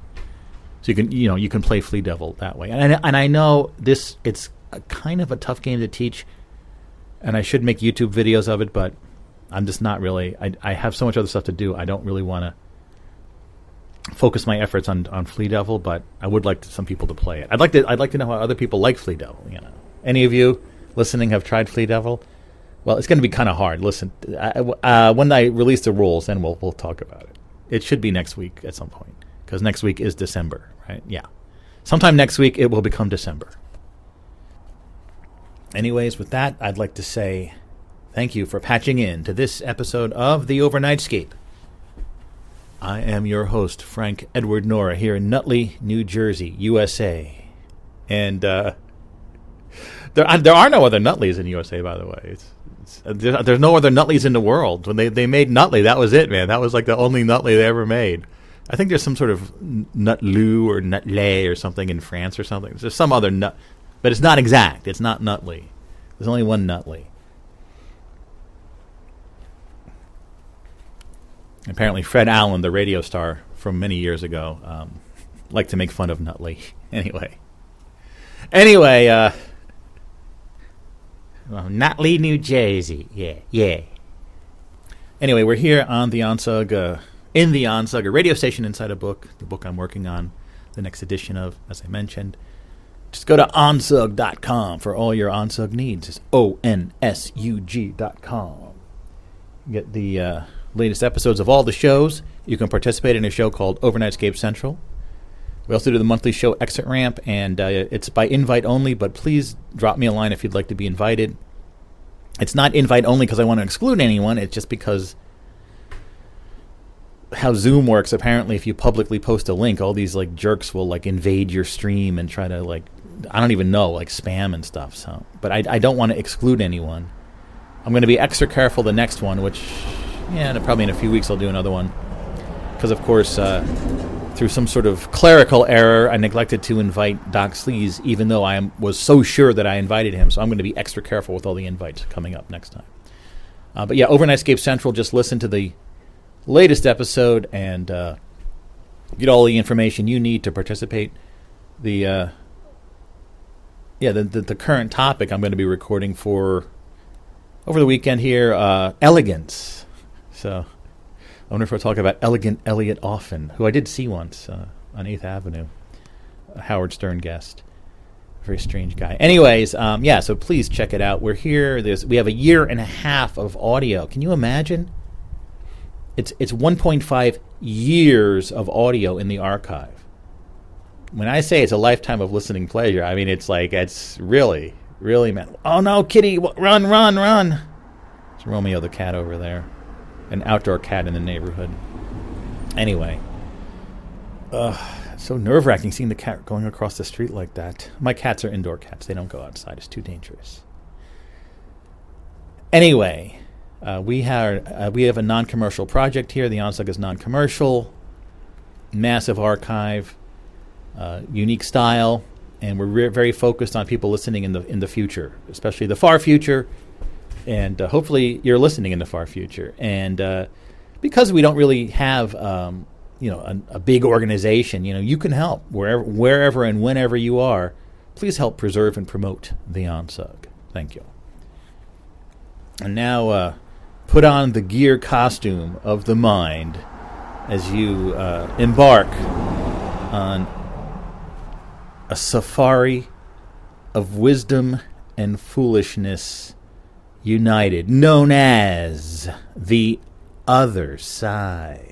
So you can you know you can play Flea Devil that way, and I, and I know this it's kind of a tough game to teach, and I should make YouTube videos of it, but I'm just not really. I I have so much other stuff to do. I don't really want to focus my efforts on on Flea Devil, but I would like to, some people to play it. I'd like to I'd like to know how other people like Flea Devil. You know, any of you listening have tried Flea Devil? Well, it's going to be kind of hard. Listen, uh, when I release the rules, then we'll we'll talk about it. It should be next week at some point because next week is December, right? Yeah, sometime next week it will become December. Anyways, with that, I'd like to say thank you for patching in to this episode of the Overnightscape. I am your host, Frank Edward Nora, here in Nutley, New Jersey, USA, and uh, there there are no other Nutleys in USA, by the way. It's there's no other Nutleys in the world. When they, they made Nutley, that was it, man. That was like the only Nutley they ever made. I think there's some sort of Nutloo or Nutley or something in France or something. There's some other nut, but it's not exact. It's not Nutley. There's only one Nutley. Apparently, Fred Allen, the radio star from many years ago, um, liked to make fun of Nutley. Anyway, anyway. Uh, well, Nutley, New Jersey. Yeah, yeah. Anyway, we're here on the Onsug, uh, in the Onsug, radio station inside a book, the book I'm working on, the next edition of, as I mentioned. Just go to onsug.com for all your Onsug needs. It's O N S U G.com. Get the uh, latest episodes of all the shows. You can participate in a show called Overnightscape Central. We also do the monthly show Exit Ramp, and uh, it's by invite only, but please drop me a line if you'd like to be invited. It's not invite only because I want to exclude anyone, it's just because how Zoom works, apparently, if you publicly post a link, all these like jerks will like invade your stream and try to like, I don't even know, like spam and stuff. So, but I, I don't want to exclude anyone. I'm going to be extra careful the next one, which, yeah, probably in a few weeks I'll do another one. Because, of course, uh, through some sort of clerical error, I neglected to invite Doc Sleaze, even though I am, was so sure that I invited him. So I'm going to be extra careful with all the invites coming up next time. Uh, but yeah, Overnightscape Central, just listen to the latest episode and uh, get all the information you need to participate. The uh, yeah, the, the, the current topic I'm going to be recording for over the weekend here, uh, elegance. So wonder if we'll talk about Elegant Elliot Offen, who I did see once uh, on Eighth Avenue, a Howard Stern guest. Very strange guy. Anyways, um, yeah. So please check it out. We're here. There's we have a year and a half of audio. Can you imagine? It's it's 1.5 years of audio in the archive. When I say it's a lifetime of listening pleasure, I mean it's like it's really really meant. Oh no, Kitty, run, run, run! It's Romeo the cat over there, an outdoor cat in the neighborhood. Anyway, ugh, so nerve wracking seeing the cat going across the street like that. My cats are indoor cats; they don't go outside. It's too dangerous. Anyway, uh, we have uh, we have a non-commercial project here. The OnSug is non-commercial, massive archive, uh, unique style, and we're re- very focused on people listening in the in the future, especially the far future, and uh, hopefully you're listening in the far future. And uh, because we don't really have um, you know a, a big organization, you know you can help wherever wherever and whenever you are. Please help preserve and promote the OnSug. Thank you. And now uh, put on the gear costume of the mind as you uh, embark on a safari of wisdom and foolishness united, known as the other side.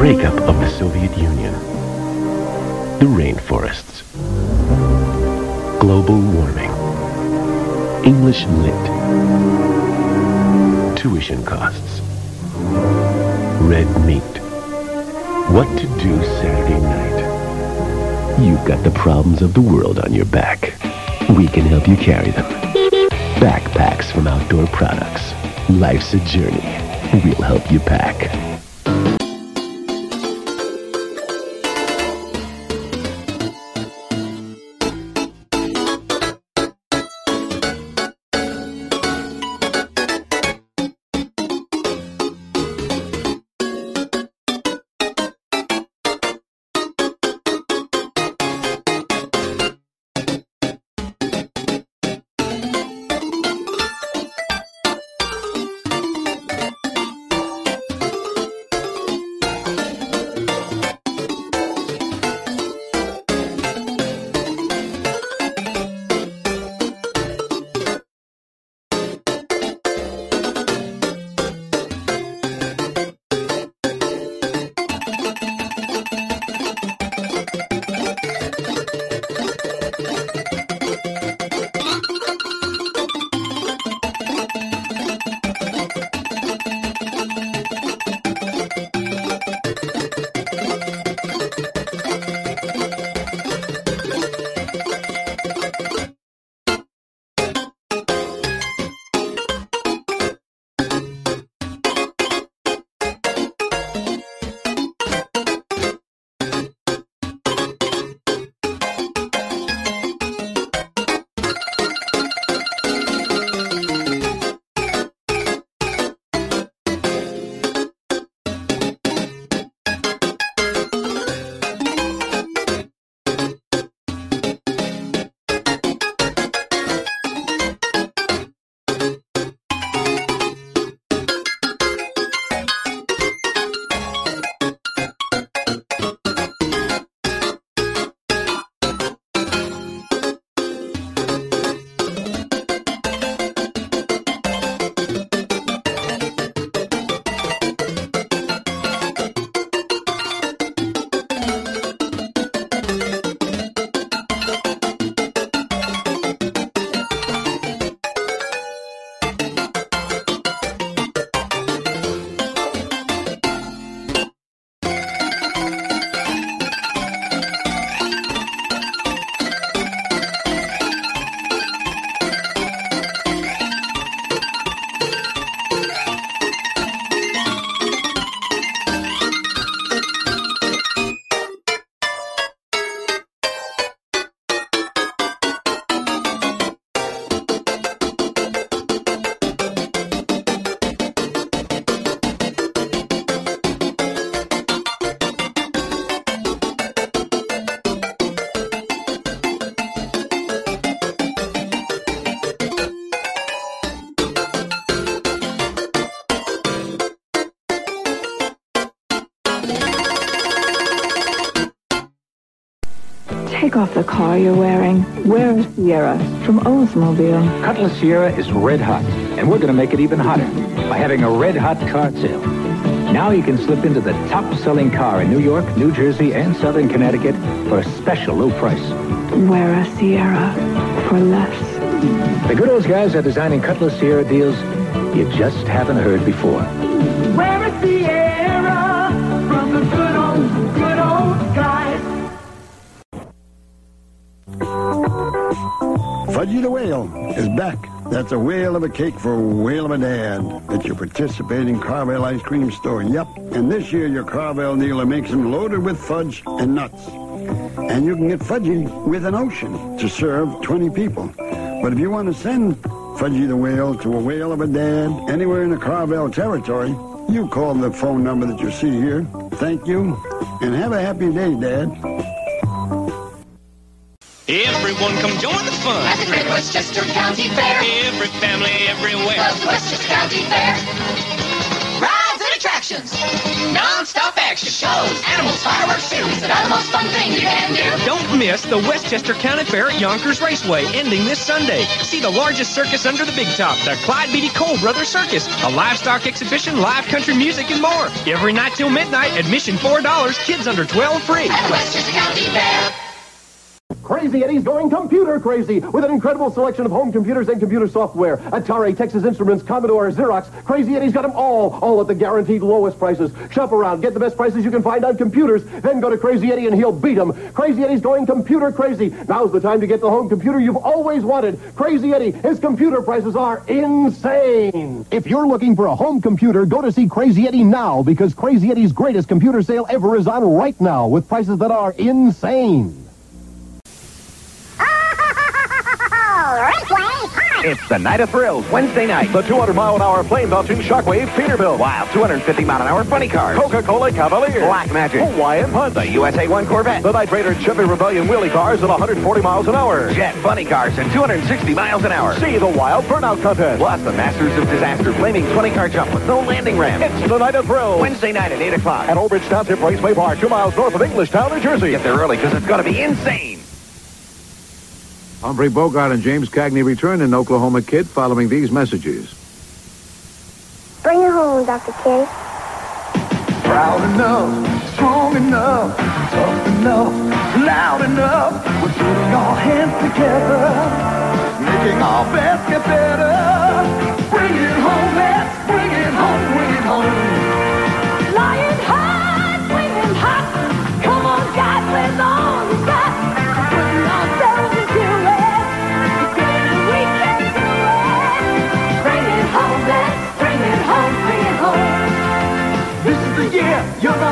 Breakup of the Soviet Union. The rainforests. Global warming. English lit. Tuition costs. Red meat. What to do Saturday night. You've got the problems of the world on your back. We can help you carry them. Backpacks from Outdoor Products. Life's a journey. We'll help you pack. Sierra from Oldsmobile. Cutlass Sierra is red hot, and we're going to make it even hotter by having a red hot car sale. Now you can slip into the top-selling car in New York, New Jersey, and Southern Connecticut for a special low price. Wear a Sierra for less. The good old guys are designing Cutlass Sierra deals you just haven't heard before. Fudgy the Whale is back. That's a whale of a cake for a whale of a dad at your participating Carvel ice cream store. Yep. And this year, your Carvel dealer makes them loaded with fudge and nuts. And you can get Fudgy with an ocean to serve 20 people. But if you want to send Fudgy the Whale to a whale of a dad anywhere in the Carvel territory, you call the phone number that you see here. Thank you, and have a happy day, Dad. Everyone come join the fun. At the Great Westchester County Fair. Every family everywhere. Loves the Westchester County Fair. Rides and attractions. Non-stop extra shows, animals, fireworks, that are the most fun thing you can do. Don't miss the Westchester County Fair at Yonkers Raceway, ending this Sunday. See the largest circus under the big top, the Clyde Beatty Cole Brothers Circus, a livestock exhibition, live country music, and more. Every night till midnight, admission $4, kids under 12 free. At the Westchester County Fair. Crazy Eddie's going computer crazy with an incredible selection of home computers and computer software. Atari, Texas Instruments, Commodore, Xerox. Crazy Eddie's got them all, all at the guaranteed lowest prices. Shop around, get the best prices you can find on computers, then go to Crazy Eddie and he'll beat them. Crazy Eddie's going computer crazy. Now's the time to get the home computer you've always wanted. Crazy Eddie, his computer prices are insane. If you're looking for a home computer, go to see Crazy Eddie now because Crazy Eddie's greatest computer sale ever is on right now with prices that are insane. It's the night of thrills, Wednesday night. The 200 mile an hour plane belching Shockwave Peterbilt. Wild 250 mile an hour funny cars. Coca-Cola Cavalier. Black Magic. Hawaiian Punch. The USA 1 Corvette. The Night Raider Chevy Rebellion wheelie cars at 140 miles an hour. Jet funny cars at 260 miles an hour. See the wild burnout contest. Plus the Masters of Disaster flaming 20 car jump with no landing ramp. It's the night of thrills. Wednesday night at 8 o'clock. At Old Bridge Township Raceway Park, two miles north of Englishtown, New Jersey. Get there early because it's going to be insane. Humphrey Bogart and James Cagney return in Oklahoma Kid following these messages. Bring it home, Dr. King. Proud enough, strong enough, tough enough, loud enough. We're putting our hands together, making our best get better.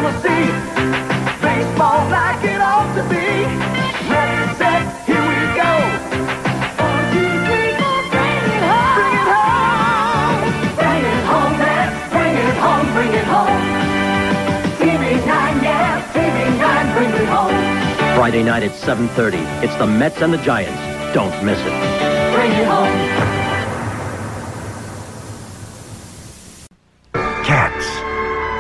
Gonna see baseball like it ought to be. Ready, set, here we go. One, two, three, four, bring it home. Bring it home. Bring it home, let's bring it home, bring it home. TV9, yeah, TV9, bring it home. Friday night at 7.30. It's the Mets and the Giants. Don't miss it. Bring it home.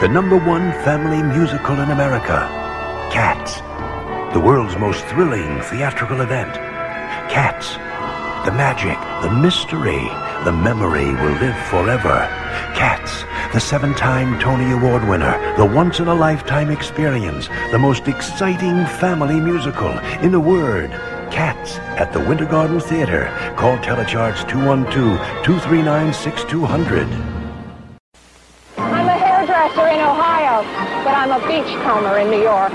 The number one family musical in America. Cats, the world's most thrilling theatrical event. Cats, the magic, the mystery, the memory will live forever. Cats, the seven time Tony Award winner, the once in a lifetime experience, the most exciting family musical. In a word, Cats at the Winter Garden Theater. Call Telecharge 212 239 6200. I'm a in Ohio, but I'm a beachcomber in New York.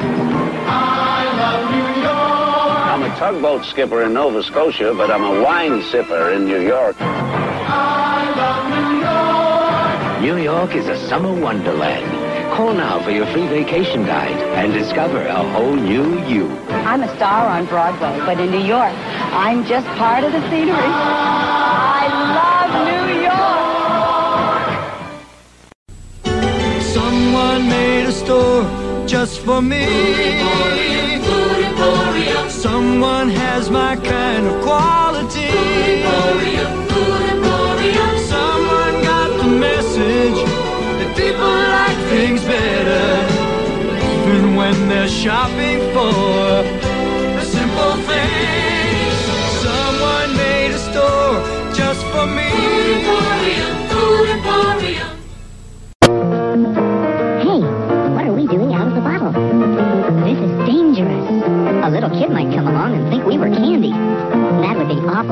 I'm a tugboat skipper in Nova Scotia, but I'm a wine sipper in New York. New York is a summer wonderland. Call now for your free vacation guide and discover a whole new you. I'm a star on Broadway, but in New York, I'm just part of the scenery. I love Someone made a store just for me. Someone has my kind of quality. Someone got the message that people like things better, even when they're shopping for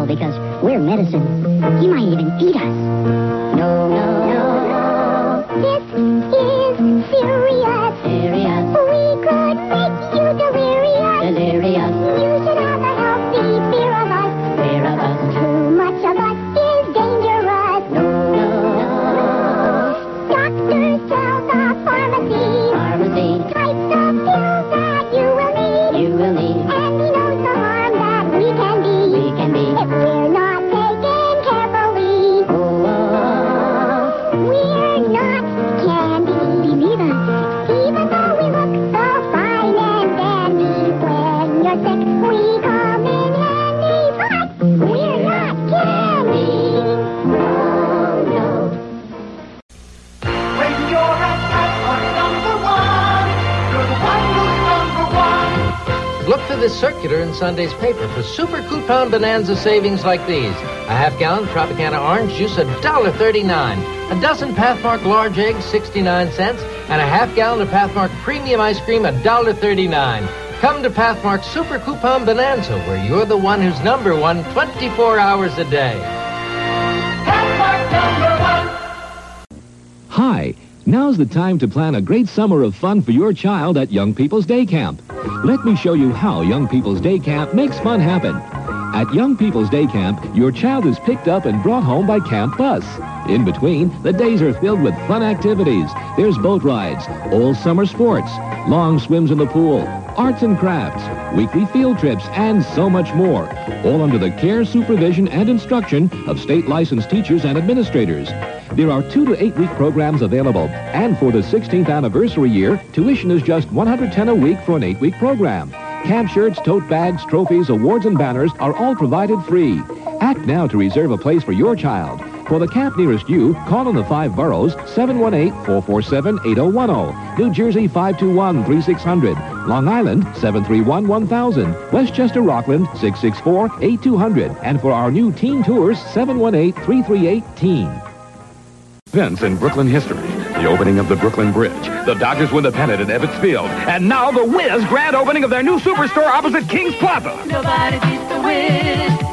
Because we're medicine. He might even eat us. No, no, no. For this circular in Sunday's paper for super coupon bonanza savings like these. A half gallon Tropicana orange juice, $1.39. A dozen Pathmark large eggs, 69 cents. And a half gallon of Pathmark premium ice cream, $1.39. Come to Pathmark Super Coupon Bonanza, where you're the one who's number one 24 hours a day. Hi, now's the time to plan a great summer of fun for your child at Young People's Day Camp. Let me show you how Young People's Day Camp makes fun happen. At Young People's Day Camp, your child is picked up and brought home by Camp Bus. In between, the days are filled with fun activities. There's boat rides, all summer sports, long swims in the pool, arts and crafts, weekly field trips, and so much more. All under the care, supervision, and instruction of state licensed teachers and administrators. There are two to eight week programs available, and for the 16th anniversary year, tuition is just 110 a week for an eight week program. Camp shirts, tote bags, trophies, awards, and banners are all provided free. Act now to reserve a place for your child. For the camp nearest you, call in the five boroughs 718-447-8010, New Jersey 521-3600, Long Island 731-1000, Westchester Rockland 664-8200, and for our new teen tours 718-338-TEEN. Events in Brooklyn history. The opening of the Brooklyn Bridge. The Dodgers win the pennant at Ebbets Field. And now the Wiz grand opening of their new superstore opposite King's Plaza. Nobody beats the Wiz.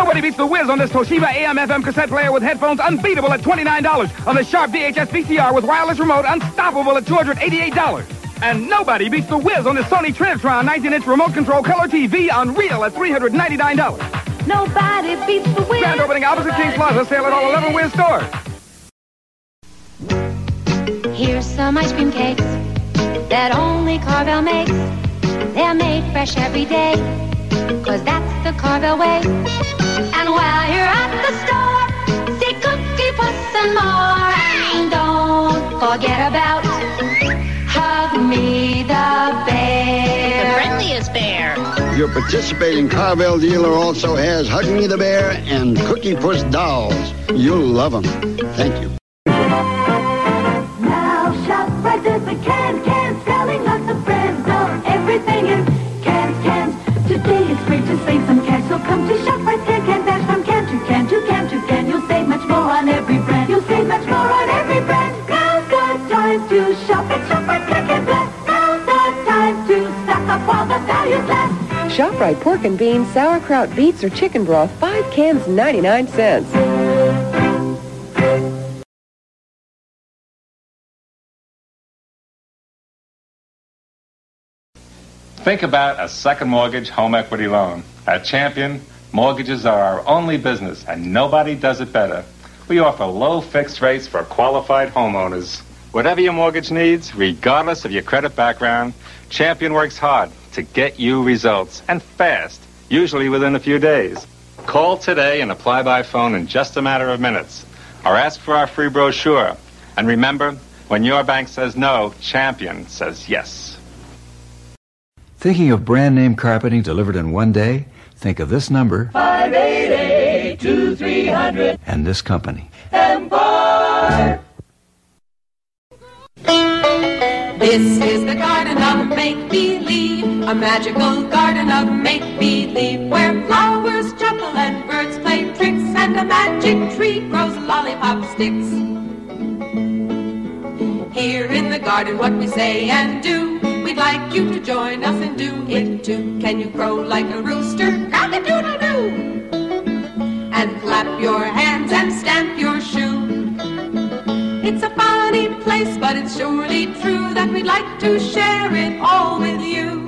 Nobody beats the Wiz on this Toshiba AM/FM cassette player with headphones unbeatable at $29. On the Sharp VHS VCR with wireless remote unstoppable at $288. And nobody beats the Wiz on this Sony Trinitron 19-inch remote control color TV unreal at $399. Nobody beats the Wiz. Grand opening opposite King's Plaza. Sale at all 11 Wiz stores. Here's some ice cream cakes that only Carvel makes. They're made fresh every day, cause that's the Carvel way. And while you're at the store, see Cookie Puss and more. And don't forget about Hug Me the Bear. The friendliest bear. Your participating Carvel dealer also has Hug Me the Bear and Cookie Puss dolls. You'll love them. Thank you. Today it's great to save some cash, so come to ShopRite can can dash from can to can to can to can. You'll save much more on every brand. You'll save much more on every brand. Now's the time to shop at ShopRite can can blast. Now's the time to stock up while the values last. ShopRite pork and beans, sauerkraut, beets, or chicken broth, five cans, 99 cents. Think about a second mortgage home equity loan. At Champion, mortgages are our only business, and nobody does it better. We offer low fixed rates for qualified homeowners. Whatever your mortgage needs, regardless of your credit background, Champion works hard to get you results, and fast, usually within a few days. Call today and apply by phone in just a matter of minutes, or ask for our free brochure. And remember, when your bank says no, Champion says yes. Thinking of brand name carpeting delivered in one day? Think of this number 588-2300 and this company. Empire. This is the garden of make-believe, a magical garden of make-believe, where flowers chuckle and birds play tricks, and a magic tree grows lollipop sticks. Here in the garden, what we say and do, we'd like you to join us and do it too. Can you crow like a rooster? Cock-a-doodle-doo! And clap your hands and stamp your shoe. It's a funny place, but it's surely true that we'd like to share it all with you.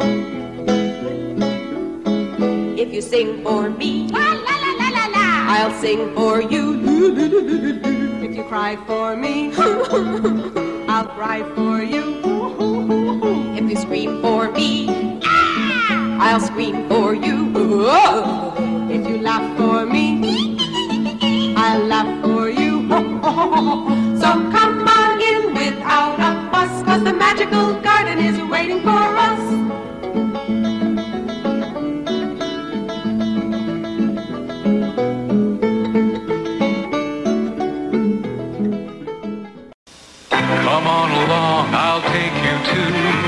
If you sing for me, la la la la la, I'll sing for you. If you cry for me, I'll cry for you. I'll scream for you. If you laugh for me, I'll laugh for you. So come on in without a fuss, cause the magical garden is waiting for us. Come on along, I'll take you to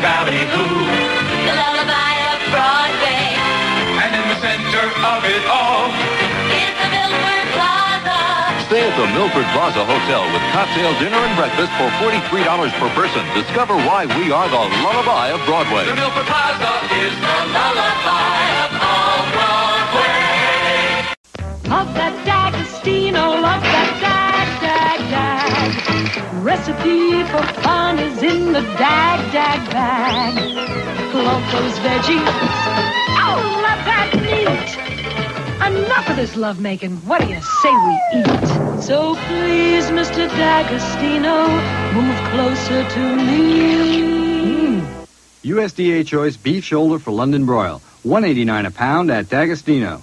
Valley Who. The lullaby of Broadway And in the center of it all, is the Milford Plaza. Stay at the Milford Plaza Hotel with cocktail dinner and breakfast for $43 per person. Discover why we are the lullaby of Broadway. the Milford Plaza is the lullaby of all Broadway. Love that D'Agostino, love that dag, dag, dag. Recipe for fun is in the dag, dag bag. Love those veggies. Oh, love that meat. Enough of this lovemaking. What do you say we eat? So please, Mr. D'Agostino, move closer to me. Hmm. USDA choice beef shoulder for London broil. 189 a pound at D'Agostino.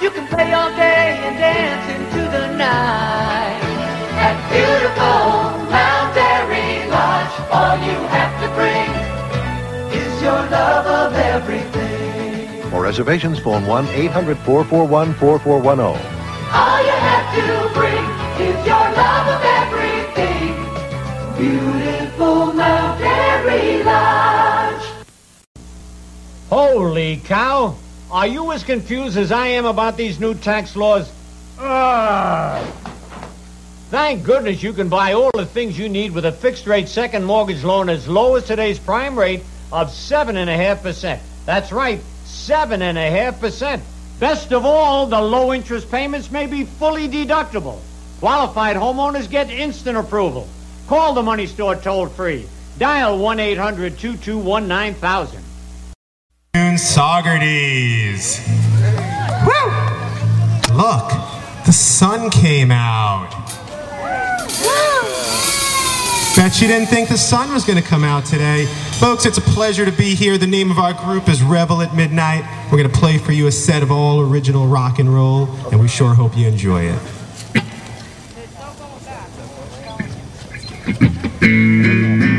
You can play all day and dance into the night. At beautiful Mount Airy Lodge, all you have to bring is your love of everything. For reservations, phone 1 800 441 4410. All you have to bring is your love of everything. Beautiful Mount Airy Lodge. Holy cow! Are you as confused as I am about these new tax laws? Ugh. Thank goodness you can buy all the things you need with a fixed rate second mortgage loan as low as today's prime rate of 7.5%. That's right, 7.5%. Best of all, the low interest payments may be fully deductible. Qualified homeowners get instant approval. Call the money store toll free. Dial 1 800 221 9000. Socrates. Woo! Look, the sun came out. Bet you didn't think the sun was going to come out today. Folks, it's a pleasure to be here. The name of our group is Revel at Midnight. We're going to play for you a set of all original rock and roll, and we sure hope you enjoy it.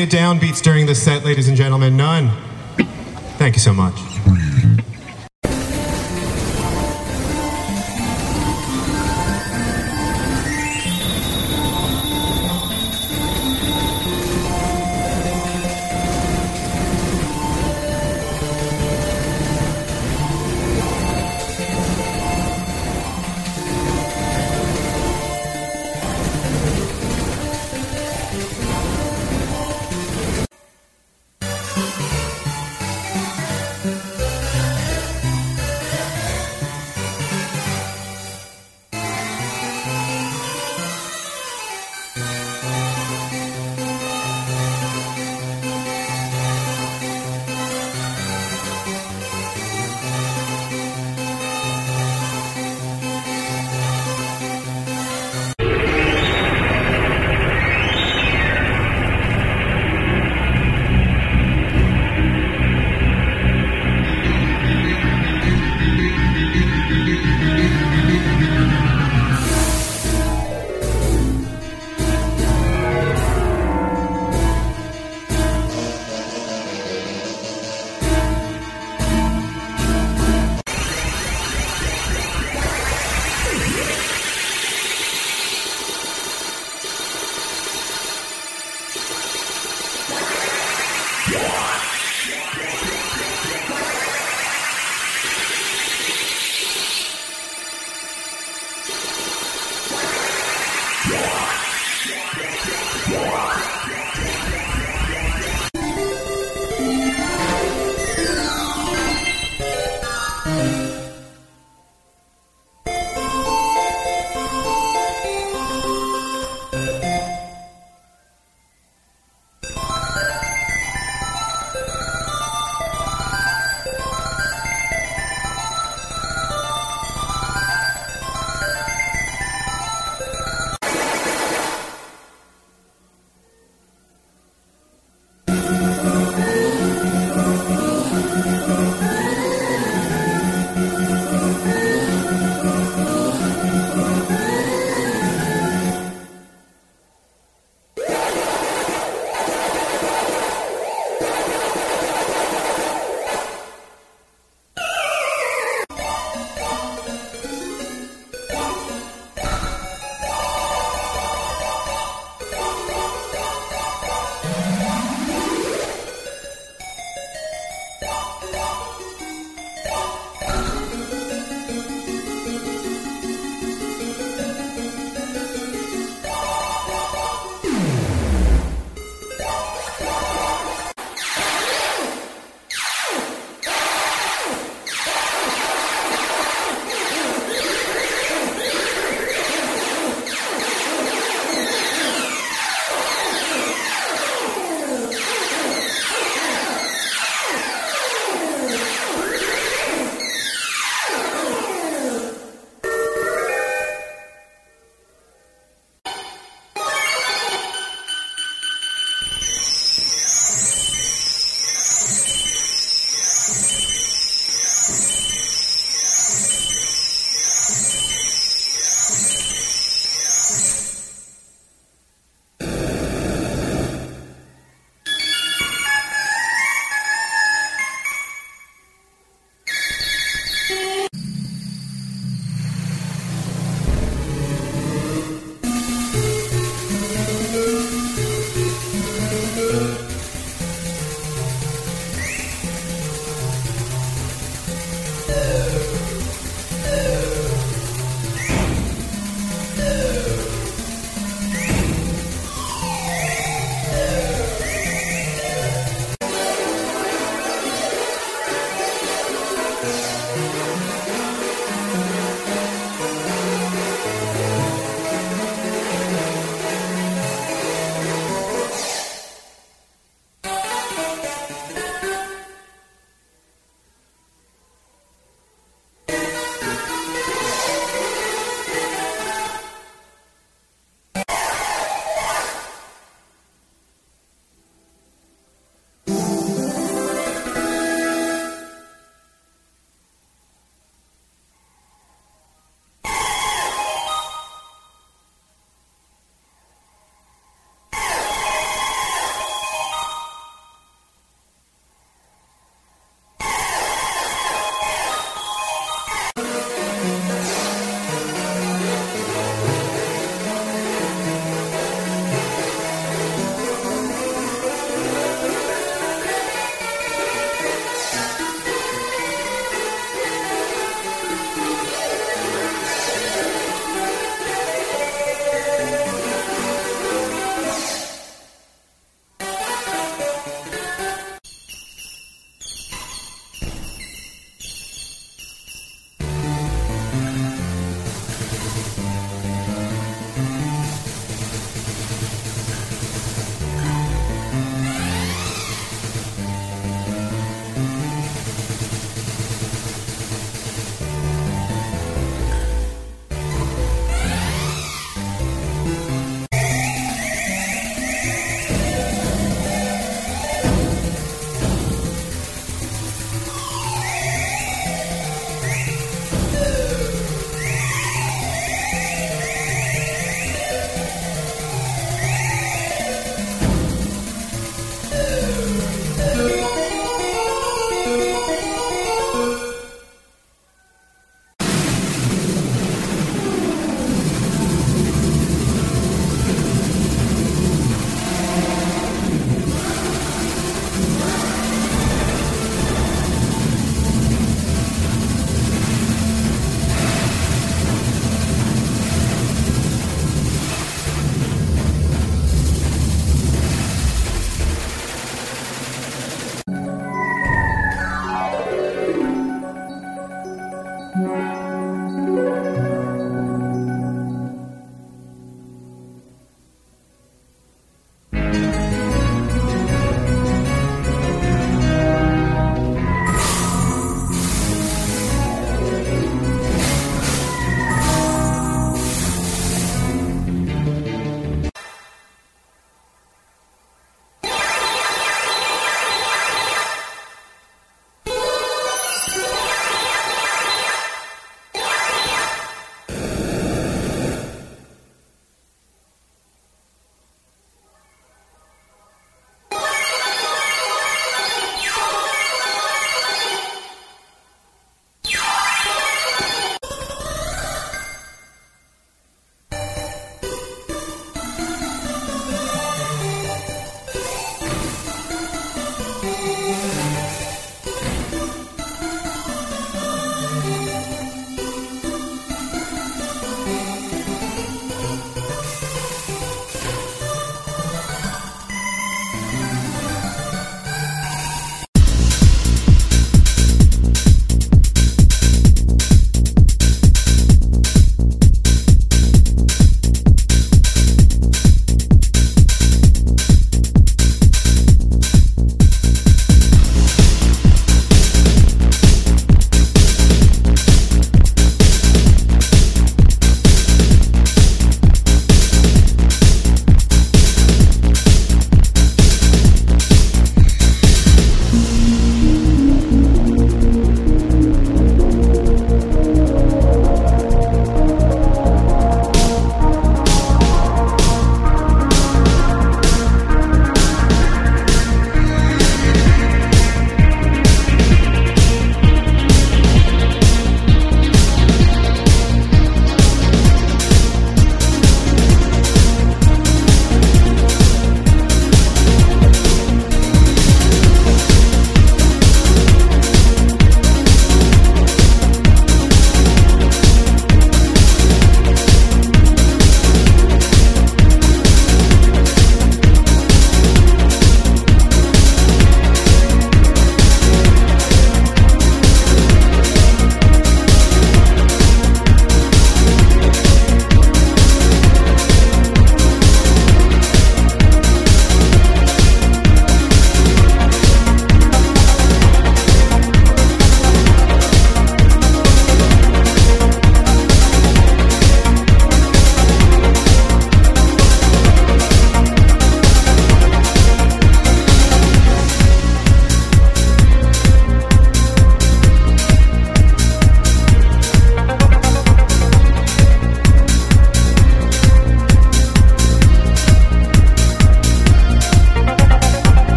anticipated downbeats